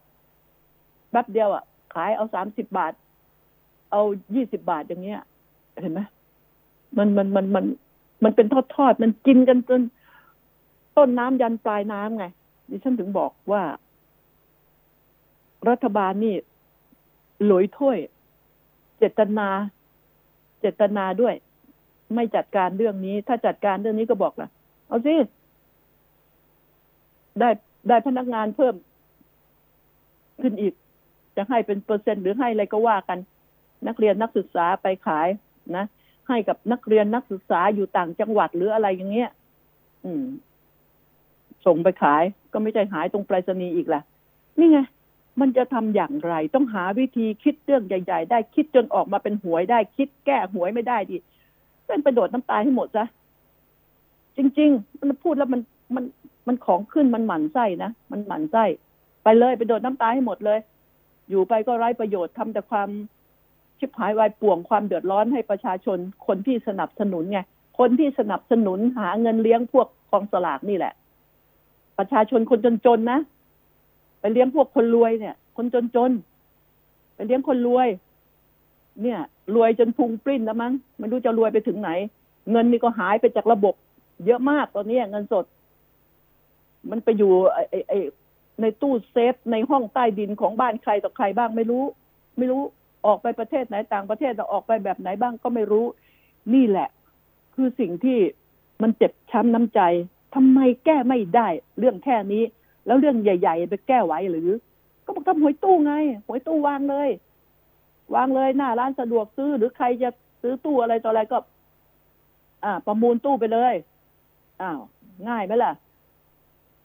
แป๊บเดียวอะ ขายเอาสามสิบบาท เอายี่สิบบาทอย่างเงี้ย เห็นไหมมันมันมันมัน มันเป็นทอดทอดมันกินกันจนต้นน้ำยันปลายน้ำไงดิฉันถึงบอกว่า รัฐบาลนี่หลอยถ้วย เจตนา เจตนาด้วย ไม่จัดการเรื่องนี้ ถ้าจัดการเรื่องนี้ก็บอกล่ะ เอาสิ ได้ได้พนักงานเพิ่มขึ้นอีก จะให้เป็นเปอร์เซ็นต์หรือให้อะไรก็ว่ากัน นักเรียนนักศึกษาไปขายนะให้กับนักเรียนนักศึกษาอยู่ต่างจังหวัดหรืออะไรอย่างเงี้ย อืม ส่งไปขายก็ไม่ใช่หายตรงไปรษณีย์อีกแหละนี่ไง มันจะทำอย่างไร ต้องหาวิธีคิดเรื่องใหญ่ ๆ ได้คิดจนออกมาเป็นหวยได้ คิดแก้หวยไม่ได้ดิเป็นไปโดดน้ำตายให้หมดซะจริง ๆ มันพูดแล้วมันมันมันของขึ้นมันหมั่นไส้นะมันหมั่นไส้ไปเลยไปโดดน้ำตายให้หมดเลย อยู่ไปก็ไร้ประโยชน์ทำแต่ความชิบหายวายป่วงความเดือดร้อนให้ประชาชน คนที่สนับสนุนไงคนที่สนับสนุนหาเงินเลี้ยงพวกกองสลากนี่แหละ ประชาชนคนจนๆนะ ไปเลี้ยงพวกคนรวยเนี่ย คนจนๆไปเลี้ยงคนรวย เนี่ย รวยจนพุงปริ้นแล้วมั้งไม่รู้จะรวยไปถึงไหน เงินนี่ก็หายไปจากระบบ เยอะมากตอนนี้เงินสด มันไปอยู่ไอ้ไอ้ในตู้เซฟในห้องใต้ดินของบ้านใครต่อใครบ้างไม่รู้ ไม่รู้ออกไปประเทศไหนต่างประเทศจะออกไปแบบไหนบ้างก็ไม่รู้ นี่แหละ คือสิ่งที่มันเจ็บช้ำน้ำใจทำไมแก้ไม่ได้ เรื่องแค่นี้ แล้วเรื่องใหญ่ ๆ ไปแก้ไหวหรือ ก็บอกทำหวยตู้ไง หวยตู้วางเลย วางเลยหน้าร้านสะดวกซื้อ หรือใครจะซื้อตู้อะไรต่ออะไรก็ อ่า ประมูลตู้ไปเลยอ้าวง่ายไหมล่ะ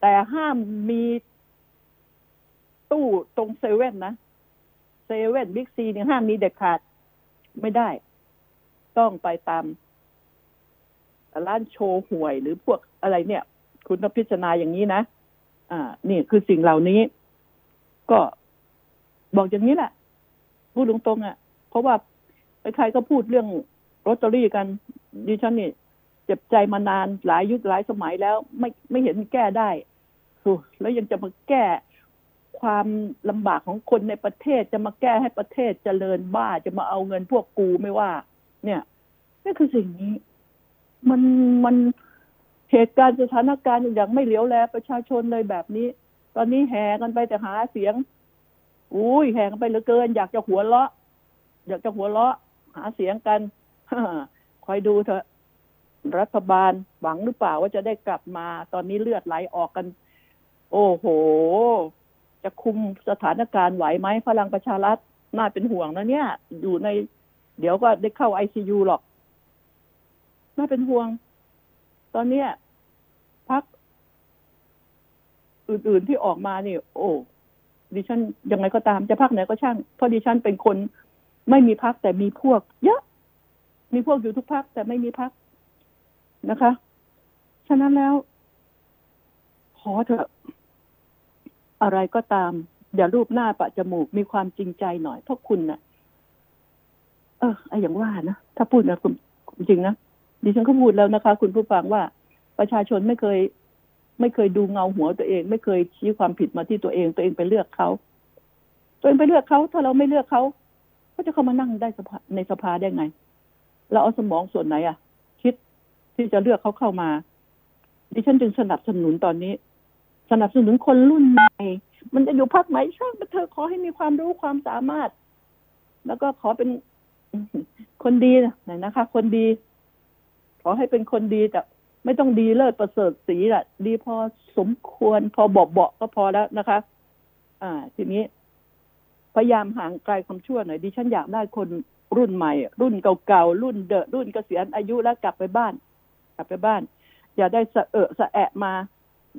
แต่ห้ามมีตู้ตรงเซเว่นนะเซเว่นบิ๊กซีเนี่ยห้ามมีเด็ดขาดไม่ได้ ต้องไปตามร้านโชว์หวยหรือพวกอะไรเนี่ย คุณต้องพิจารณาอย่างนี้นะ อ่า นี่คือสิ่งเหล่านี้ ก็บอกอย่างนี้แหละพูดตรงๆอะ เพราะว่าใครก็พูดเรื่องลอตเตอรี่กันดิฉันนี่เจ็บใจมานานหลายยุคหลายสมัยแล้ว ไม่ไม่เห็นแก้ได้แล้วยังจะมาแก้ความลำบากของคนในประเทศจะมาแก้ให้ประเทศเจริญบ้าจะมาเอาเงินพวกกูไม่ว่า เนี่ยนี่คือสิ่งนี้ มันมัน เหตุการณ์สถานการณ์อย่างไม่เหลียวแลประชาชนเลยแบบนี้ ตอนนี้แห่กันไปแต่หาเสียง อุ้ยแห่กันไปเหลือเกิน อยากจะหัวเราะ อยากจะหัวเราะ หาเสียงกันคอยดูเถอะ รัฐบาลหวังหรือเปล่าว่าจะได้กลับมา ตอนนี้เลือดไหลออกกัน โอ้โห จะคุมสถานการณ์ไหวไหมพลังประชารัฐน่าเป็นห่วงนะเนี่ย อยู่ใน เดี๋ยวก็ได้เข้าไอซียูหรอกน่าเป็นห่วง ตอนเนี้ยพักอื่นๆที่ออกมานี่โอ้ดิฉันยังไงก็ตามจะพักไหนก็ช่าง เพราะดิฉันเป็นคนไม่มีพักแต่มีพวก เยอะ มีพวกอยู่ทุกพักแต่ไม่มีพักนะคะ ฉะนั้นแล้ว ขอเถอะอะไรก็ตาม อย่ารูปหน้าปะจมูกมีความจริงใจหน่อยเพราะคุณนะ่ะ เออไออย่างว่านะถ้าพูดนะคุณจริงนะ ดิฉันก็พูดแล้วนะคะ คุณผู้ฟังว่าประชาชนไม่เคย ไม่เคยดูเงาหัวตัวเอง ไม่เคยชี้ความผิดมาที่ตัวเอง ตัวเองไปเลือกเขาตัวเองไปเลือกเขาถ้าเราไม่เลือกเขาเขาจะเข้ามานั่งได้ในสภาได้ไง เราเอาสมองส่วนไหนอะคิดที่จะเลือกเขาเข้ามา ดิฉันจึงสนับสนุนตอนนี้ สนับสนุนคนรุ่นใหม่มันจะอยู่พักไหนช่างเธอขอให้มีความรู้ความสามารถ แล้วก็ขอเป็นคนดีน่อยนะคะ คนดี ขอให้เป็นคนดีแต่ไม่ต้องดีเลิศประเสริฐสีละดีพอสมควร พอเบอกเบาก็พอแล้วนะคะ อ่า ทีนี้ พยายามห่างไกลความชั่วหน่อยดิฉันอยากได้คนรุ่นใหม่ รุ่นเก่าๆรุ่นเดอะรุ่นเกษียณอายุแล้วกลับไปบ้าน กลับไปบ้าน อย่าได้สะเอะสะแอะมา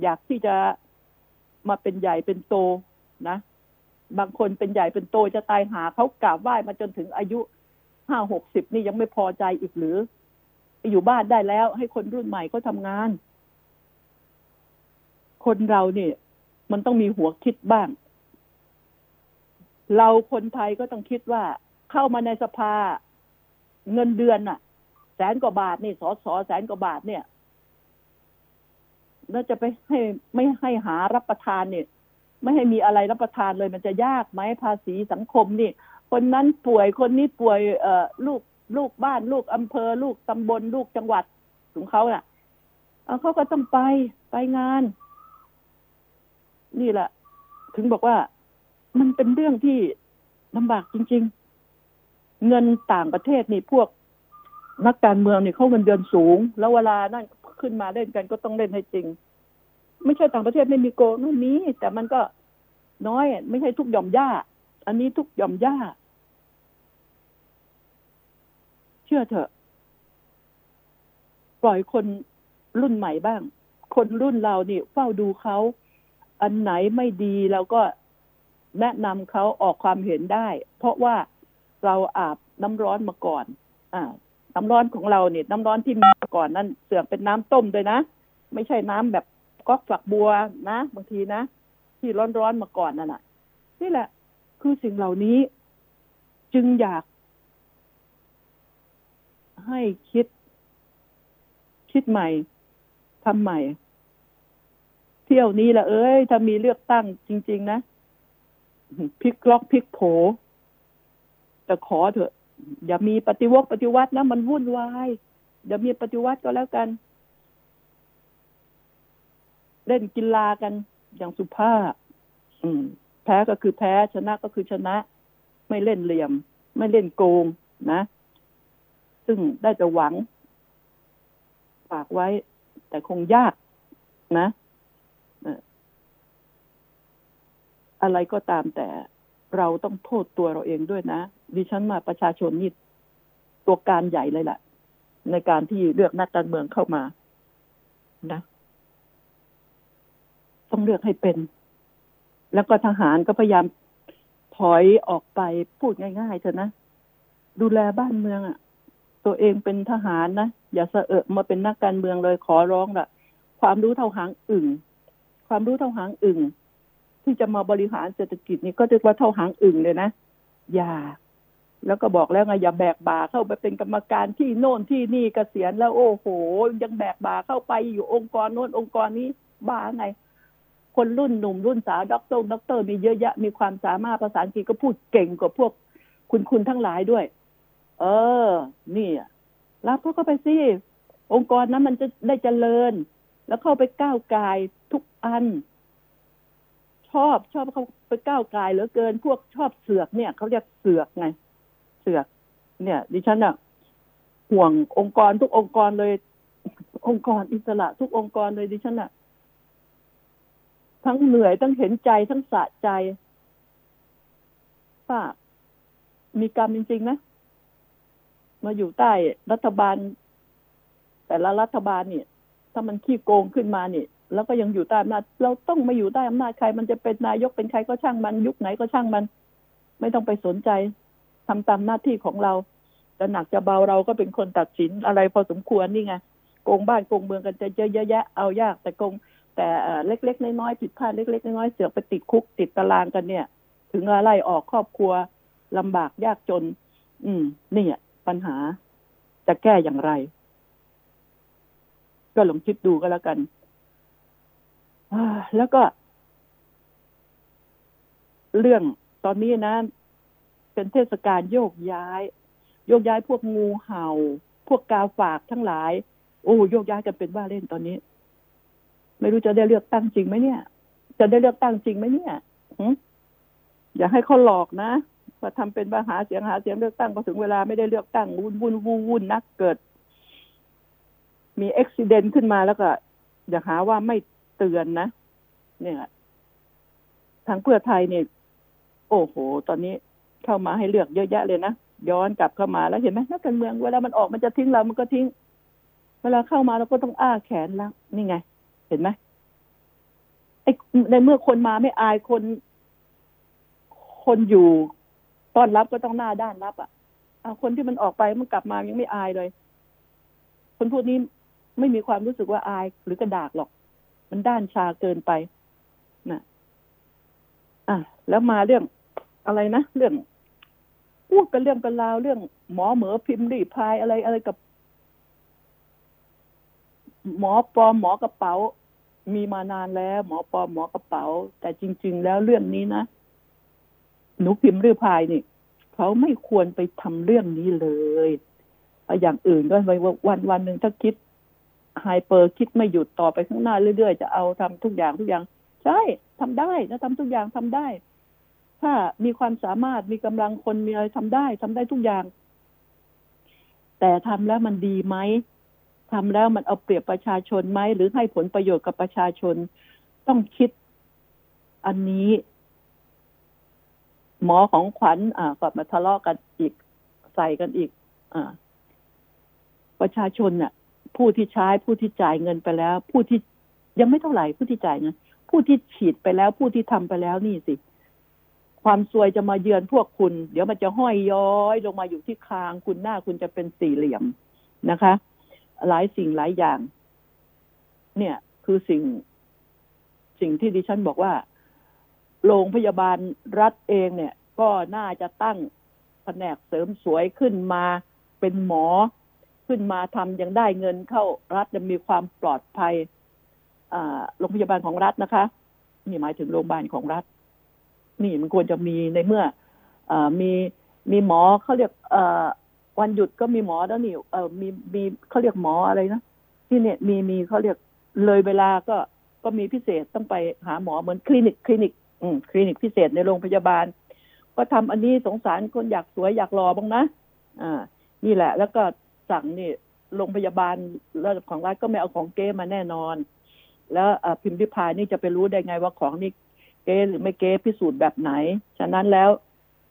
อยากที่จะมาเป็นใหญ่เป็นโตนะบางคนเป็นใหญ่เป็นโตจะตายหาเขากราบไหว้มาจนถึงอายุห้าหกสิบนี่ยังไม่พอใจอีกหรือ อยู่บ้านได้แล้ว ให้คนรุ่นใหม่เขาทำงาน คนเราเนี่ย มันต้องมีหัวคิดบ้าง เราคนไทยก็ต้องคิดว่า เข้ามาในสภาเงินเดือนน่ะ แสนกว่าบาทนี่สอสอแสนกว่าบาทเนี่ยแล้วจะไปให้ไม่ให้หารับประทานเนี่ย ไม่ให้มีอะไรรับประทานเลย มันจะยากไหมภาษีสังคมนี่ คนนั้นป่วยคนนี้ป่วยเอ่อลูก ลูกบ้านลูกอำเภอ ลูกตำบลลูกจังหวัดของเขาน่ะเขาก็ต้องไปไปงาน นี่แหละถึงบอกว่ามันเป็นเรื่องที่ลำบากจริง ๆ เงินต่างประเทศนี่พวกนักการเมืองนี่เขาเงินเดือนสูง แล้วเวลานั่นขึ้นมาเล่นกันก็ต้องเล่นให้จริง ไม่ใช่ต่างประเทศไม่มีโกงไม่มีแต่มันก็น้อยไม่ใช่ทุกหย่อมหญ้า อันนี้ทุกหย่อมหญ้า เชื่อเถอะ ปล่อยคนรุ่นใหม่บ้าง คนรุ่นเรานี่ เฝ้าดูเขา อันไหนไม่ดีเราก็แนะนำเขาออกความเห็นได้ เพราะว่าเราอาบน้ำร้อนมาก่อน อ่า น้ำร้อนของเราเนี่ยน้ำร้อนที่มีมาก่อนนั่นเสือกเป็นน้ำต้มด้วยนะ ไม่ใช่น้ำแบบก๊อกฝักบัวนะบางทีนะที่ร้อนๆมาก่อนนั่นน่ะ นี่แหละ คือสิ่งเหล่านี้ จึงอยาก ให้คิด คิดใหม่ทำใหม่ เที่ยวนี้ละเอ้ย ถ้ามีเลือกตั้งจริง ๆ นะพลิกล็อกพลิกโผแต่ขอเถอะ อย่ามีปฏิวัติปฏิวัตินะมันวุ่นวายอย่ามีปฏิวัติก็แล้วกัน เล่นกีฬากันอย่างสุภาพแพ้ก็คือแพ้ชนะก็คือชนะ ไม่เล่นเหลี่ยม ไม่เล่นโกงนะ ซึ่งได้จะหวัง ฝากไว้ แต่คงยากนะอะไรก็ตามแต่เราต้องโทษตัวเราเองด้วยนะดิฉันมาประชาชนนี่ตัวการใหญ่เลยแหละในการที่เลือกนักการเมืองเข้ามา นะ ต้องเลือกให้เป็น แล้วก็ทหารก็พยายามถอยออกไปพูดง่ายๆเถอะนะ ดูแลบ้านเมืองอะ่ะ ตัวเองเป็นทหารนะ อย่าเสร่อมาเป็นนักการเมืองเลยขอร้องละความรู้เท่าหางอึ่ง ความรู้เท่าหางอึ่ง ที่จะมาบริหารเศรษฐกิจนี่ก็เรียกว่าเท่าหางอึ่งเลยนะอย่า แล้วก็บอกแล้วไงอย่าแบกบาเข้าไปเป็นกรรมการที่โน่นที่นี่เกษียณแล้วโอ้โห ยังแบกบาเข้าไปอยู่องค์กรโน่นองค์กรนี้บ้าไงคนรุ่นหนุ่มรุ่นสาวด็อกเตอร์ด็อกเตอร์มีเยอะแยะมีความสามารถภาษาอังกฤษก็พูดเก่งกว่าพวกคุณคุณทั้งหลายด้วย เออ นี่รับเขาก็ไปสิองค์กรนั้นมันจะได้เจริญ แล้วเข้าไปก้าวกายทุกอัน ชอบชอบเขาไปก้าวกายเหลือเกิน พวกชอบเสือกเนี่ยเขาเรียกเสือกไง เสือก เนี่ย ดิฉันอะห่วงองค์กรทุกองค์กรเลย องค์กรอิสระทุกองค์กรเลยดิฉันอะทั้งเหนื่อยทั้งเห็นใจทั้งสะใจว่ามีกรรมจริงๆนะ มาอยู่ใต้รัฐบาล แต่ละรัฐบาลเนี่ย ถ้ามันขี้โกงขึ้นมาเนี่ยแล้วก็ยังอยู่ใต้อำนาจ เราต้องมาอยู่ใต้อำนาจใคร มันจะเป็นนายกเป็นใครก็ช่างมัน ยุคไหนก็ช่างมัน ไม่ต้องไปสนใจทำตามหน้าที่ของเราจะหนักจะเบาเราก็เป็นคนตัดสินอะไรพอสมควรนี่ไงโกงบ้านโกงเมืองกันจะเยอะแยะเอายากแต่โกงแต่เล็ก ๆ น้อยๆผิดพลาดเล็ก ๆ น้อยๆเสือกไปติดคุกติดตารางกันเนี่ย ถึงอะไรออกครอบครัวลำบากยากจน อืมนี่ ปัญหา จะแก้อย่างไร ก็ลองคิดดูก็แล้วกันแล้วก็ เรื่องตอนนี้นะ เป็นเทศกาลโยกย้าย โยกย้ายพวกงูเห่า พวกกาฝากทั้งหลาย โอ้โยกย้ายกันเป็นว่าเล่นตอนนี้ ไม่รู้จะได้เลือกตั้งจริงไหมเนี่ย จะได้เลือกตั้งจริงไหมเนี่ยอย่าให้เขาหลอกนะ ว่าทำเป็นว่าหาเสียงหาเสียงเลือกตั้งพอถึงเวลาไม่ได้เลือกตั้งวุ่นวุ่นวุ่นวุ่นนักเกิด มีอุบิเหตุขึ้นมาแล้วก็ อย่าหาว่าไม่เตือนนะ เนี่ยทางเพื่อไทยเนี่ย โอ้โห ตอนนี้เข้ามาให้เลือกเยอะแยะเลยนะย้อนกลับเข้ามาแล้วเห็นไหมนักการเมืองเวลามันออกมันจะทิ้งเรา มันก็ทิ้ง เวลาเข้ามาเราก็ต้องอ้าแขนแล้วนี่ไง เห็นไหมไอ้ในเมื่อคนมาไม่อายคน คนอยู่ ต้อนรับก็ต้องหน้าด้านรับอะเอาคนที่มันออกไปมันกลับมายังไม่อายเลย คนพวกนี้ไม่มีความรู้สึกว่าอายหรือกระดากหรอก มันด้านชาเกินไปนะอะแล้วมาเรื่องอะไรนะเรื่องพูดกันเรื่องกันราวเรื่องหมอเหมอพิมพ์รีพายอะไรอะไรกับ หมอปลอมหมอกระเป๋า มีมานานแล้ว หมอปลอมหมอกระเป๋า แต่จริง ๆ แล้วเรื่องนี้นะ หนูพิมพ์รีพายนี่เขาไม่ควรไปทำเรื่องนี้เลยอย่างอื่นก็ไปวันวันหนึ่งถ้าคิดไฮเปอร์คิดไม่หยุดต่อไปข้างหน้าเรื่อยๆ จะเอาทำทุกอย่างทุกอย่าง ใช่ทำได้นะทำทุกอย่างทำได้ ถ้ามีความสามารถมีกำลังคนมีอะไรทำได้ทำได้ทุกอย่าง แต่ทำแล้วมันดีไหมทำแล้วมันเอาเปรียบประชาชนไหมหรือให้ผลประโยชน์กับประชาชนต้องคิดอันนี้ หมอของขวัญอ่ากลับมาทะเลาะกันอีกใส่กันอีก อ่า ประชาชนเนี่ยผู้ที่ใช้ผู้ที่จ่ายเงินไปแล้ว ผู้ที่ยังไม่เท่าไหร่ผู้ที่จ่ายเงินผู้ที่ฉีดไปแล้ว ผู้ที่ทำไปแล้วนี่สิ ความซวยจะมาเยือนพวกคุณ เดี๋ยวมันจะห้อยย้อยลงมาอยู่ที่คางคุณหน้าคุณจะเป็นสี่เหลี่ยมนะคะ หลายสิ่งหลายอย่าง เนี่ย คือสิ่ง สิ่งที่ดิฉันบอกว่า โรงพยาบาลรัฐเองเนี่ย ก็น่าจะตั้งแผนกเสริมสวยขึ้นมาเป็นหมอขึ้นมาทำยังได้เงินเข้ารัฐจะมีความปลอดภัยโรงพยาบาลของรัฐนะคะ นี่หมายถึงโรงพยาบาลของรัฐ นี่มันควรจะมีในเมื่ออมีมีหมอเขาเรียกวันหยุดก็มีหมอแล้วนี่มีมีเขาเรียกหมออะไรนะที่เนี่ยมีมีเขาเรียกเลยเวลาก็ก็มีพิเศษต้องไปหาหมอเหมือนคลินิกคลินิก คลินิกพิเศษในโรงพยาบาล ก็ทำอันนี้สงสารคนอยากสวยอยากรอบ้างนะอ่า นี่แหละ แล้วก็สั่งนี่โรงพยาบาลแล้วของรัฐก็ไม่เอาของเก๊มาแน่นอน แล้วพิมพ์ริพายนี่จะไปรู้ได้ไงว่าของนี่เก๊หรือไม่เก๊พิสูจน์แบบไหน ฉะนั้นแล้ว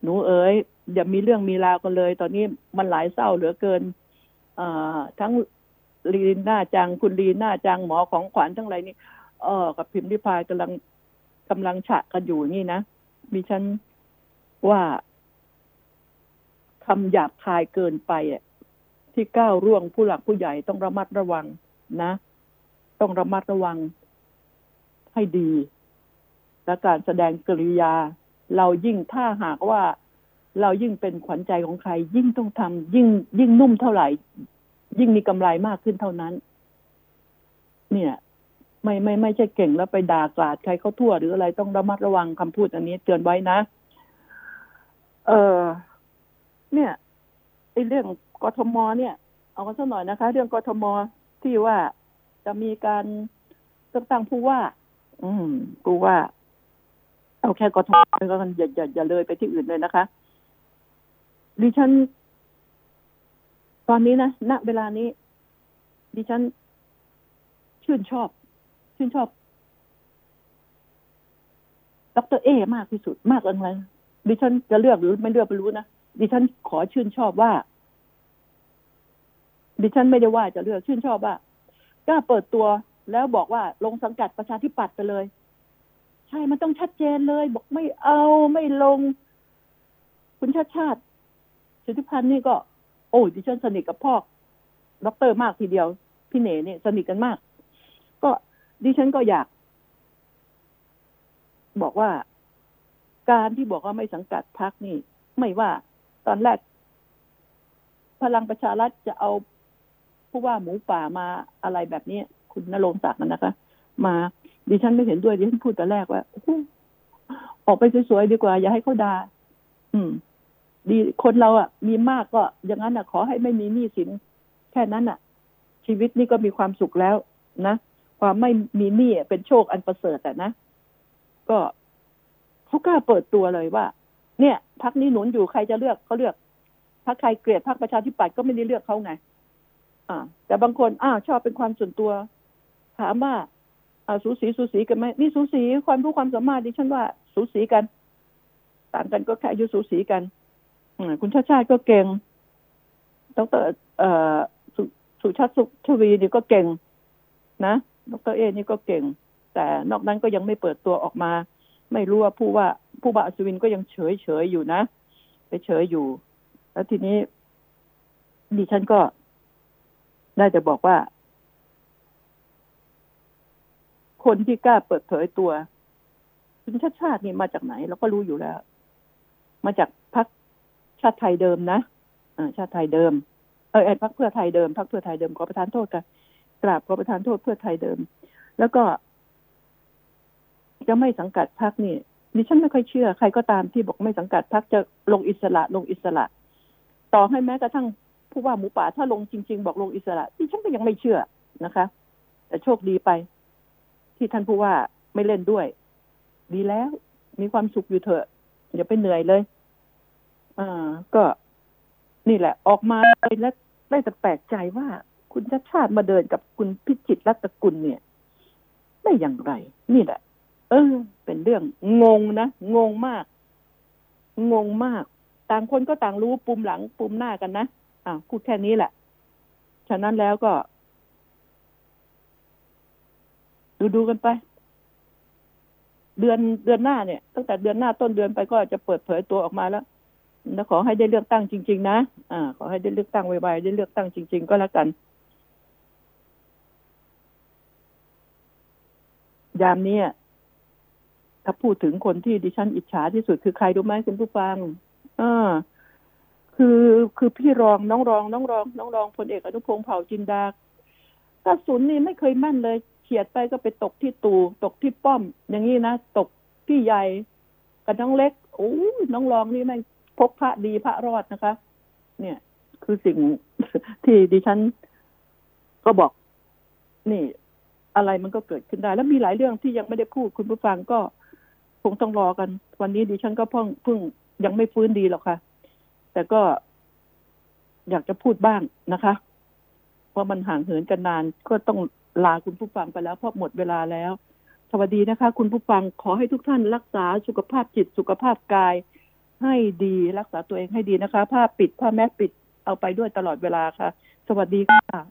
หนูเอ๋ยอย่ามีเรื่องมีราวกันเลย ตอนนี้มันหลายเศร้าเหลือเกินทั้งลีน่าจังคุณลีน่าจังหมอของขวัญทั้งไรนี่เออกับพิมพ์ริพายกำลัง กำลังฉะกันอยู่นี่นะมีฉันว่าคำหยาบคายเกินไปอะที่ก้าวร่วงผู้หลักผู้ใหญ่ต้องระมัดระวังนะ ต้องระมัดระวังให้ดี และการแสดงกริยา เรายิ่งถ้าหากว่าเรายิ่งเป็นขวัญใจของใคร ยิ่งต้องทำยิ่งยิ่งนุ่มเท่าไหร่ ยิ่งมีกำไรมากขึ้นเท่านั้น เนี่ย ไม่ไม่ไม่ใช่เก่งแล้วไปด่ากราดใครเขาทั่วหรืออะไรต้องระมัดระวังคำพูดอันนี้เตือนไว้นะ เออเนี่ยไอ้เรื่องกทมเนี่ย เอากันสักหน่อยนะคะ เรื่องกทมที่ว่าจะมีการเลือกตั้งผู้ว่า อืมกูว่า เอาแค่กทมก็กันอย่าอย่าอย่าเลยไปที่อื่นเลยนะคะดิฉัน ตอนนี้นะณเวลานี้ดิฉันชื่นชอบ ชื่นชอบดรเอ มากที่สุดมากเลยดิฉันจะเลือกหรือไม่เลือกไม่รู้นะดิฉันขอชื่นชอบว่า ดิฉันไม่ได้ว่าจะเลือกชื่นชอบว่ากล้าเปิดตัวแล้วบอกว่าลงสังกัดประชาธิปัตย์ไปเลย ใช่มันต้องชัดเจนเลย บอกไม่เอาไม่ลง คุณชาติชาติสุธิพันธ์นี่ก็ โอ้ดิฉันสนิทกับพ่อดรมากทีเดียว พี่เนเนี่ยสนิทกันมาก ดิฉันก็อยาก บอกว่าการที่บอกว่าไม่สังกัดพักนี่ ไม่ว่าตอนแรก พลังประชารัฐจะเอาผู้ว่าหมูป่ามาอะไรแบบนี้คุณนรงศักดิ์นะคะ มาดิฉันไม่เห็นด้วยดิฉันพูดแต่แรกว่าออกไปสวยๆดีกว่า อย่าให้เขาดา่าอืม ดีคนเราอะ มีมากก็ อย่างนั้นอะ ขอให้ไม่มีหนี้สินแค่นั้นอะ ชีวิตนี่ก็มีความสุขแล้วนะ ความไม่มีหนี้เป็นโชคอันประเสริฐอะนะ ก็เขากล้าเปิดตัวเลยว่า เนี่ยพักนี้หนุนอยู่ใครจะเลือกเขาเลือกถ้าใครเกลียดพักประชาธิปัตย์ก็ไม่ได้เลือกเขาไง อ่า แต่บางคนอ้าวชอบเป็นความส่วนตัว ถามว่าอ่าสูสีสูสีกันไหมนี่สูสีความรู้ความสามารถดิฉันว่าสูสีกัน ต่างกันก็แค่อายุสูสีกันอคุณชาติชาติก็เก่งดรเอ่อสุชาติสุชวีนี่ก็เก่งนะ ดรเอนี่ก็เก่ง แต่นอกนั้นก็ยังไม่เปิดตัวออกมา ไม่รู้ว่าผู้ว่าผู้บ่าอัศวินก็ยังเฉยเฉยอยู่นะไปเฉยอยู่ แล้วทีนี้ดิฉันก็ได้จะบอกว่า คนที่กล้าเปิดเผยตัวคุณชาติชาตินี่มาจากไหนเราก็รู้อยู่แล้ว มาจากพรรคชาติไทยเดิมนะอ่าชาติไทยเดิมเออไอ้พรรคเพื่อไทยเดิมพรรคเพื่อไทยเดิมขอประทานโทษกัน กราบขอประทานโทษเพื่อไทยเดิม แล้วก็ จะไม่สังกัดพรรคนี่ดิฉันไม่ค่อยเชื่อ ใครก็ตามที่บอกไม่สังกัดพรรคจะลงอิสระลงอิสระ ต่อให้แม้กระทั่งผู้ว่าหมูป่าถ้าลงจริง ๆ บอกลงอิสระที่ฉันก็ยังไม่เชื่อนะคะ แต่โชคดีไป ที่ท่านผู้ว่าไม่เล่นด้วย ดีแล้วมีความสุขอยู่เถอะอย่าไปเหนื่อยเลย อ่า ก็นี่แหละ ออกมาแล้วได้แต่แปลกใจว่า คุณชาติชาติมาเดินกับคุณพิจิตรรัตกุลเนี่ย ได้อย่างไร นี่แหละ เออ เป็นเรื่องงงนะ งงมาก งงมาก ต่างคนก็ต่างรู้ปุ่มหลังปุ่มหน้ากันนะอ่าพูดแค่นี้แหละ ฉะนั้นแล้วก็ ดูดูกันไป เดือนเดือนหน้าเนี่ย ตั้งแต่เดือนหน้าต้นเดือนไปก็จะเปิดเผยตัวออกมาแล้วแล้วขอให้ได้เลือกตั้งจริง ๆ นะ อ่า ขอให้ได้เลือกตั้งไวๆได้เลือกตั้งจริง ๆ ก็แล้วกัน ยามนี้ถ้าพูดถึงคนที่ดิฉันอิจฉาที่สุดคือใครรู้ไหมคุณผู้ฟังอ่าคือคือพี่รองน้องรอง น้องรอง น้องรองพลเอกอนุพงษ์เผ่าจินดากระสุนนี่ไม่เคยมั่นเลยเฉียดไปก็ไปตกที่ตูตกที่ป้อม อย่างนี้นะตกพี่ใหญ่กับน้องเล็กโอ้ยน้องรองนี่แม่งพกพระดีพระรอดนะคะ เนี่ย คือสิ่งที่ดิฉันก็บอก นี่ อะไรมันก็เกิดขึ้นได้ แล้วมีหลายเรื่องที่ยังไม่ได้พูดคุณผู้ฟังก็คงต้องรอกัน วันนี้ดิฉันก็เพิ่งเพิ่งยังไม่ฟื้นดีหรอกค่ะ แต่ก็อยากจะพูดบ้างนะคะเพราะมันห่างเหินกันนานก็ต้องลาคุณผู้ฟังไปแล้วเพราะหมดเวลาแล้ว สวัสดีนะคะ คุณผู้ฟังขอให้ทุกท่านรักษาสุขภาพจิตสุขภาพกาย ให้ดีรักษาตัวเองให้ดีนะคะ ผ้าปิดผ้าแมสปิดเอาไปด้วยตลอดเวลาค่ะ สวัสดีค่ะ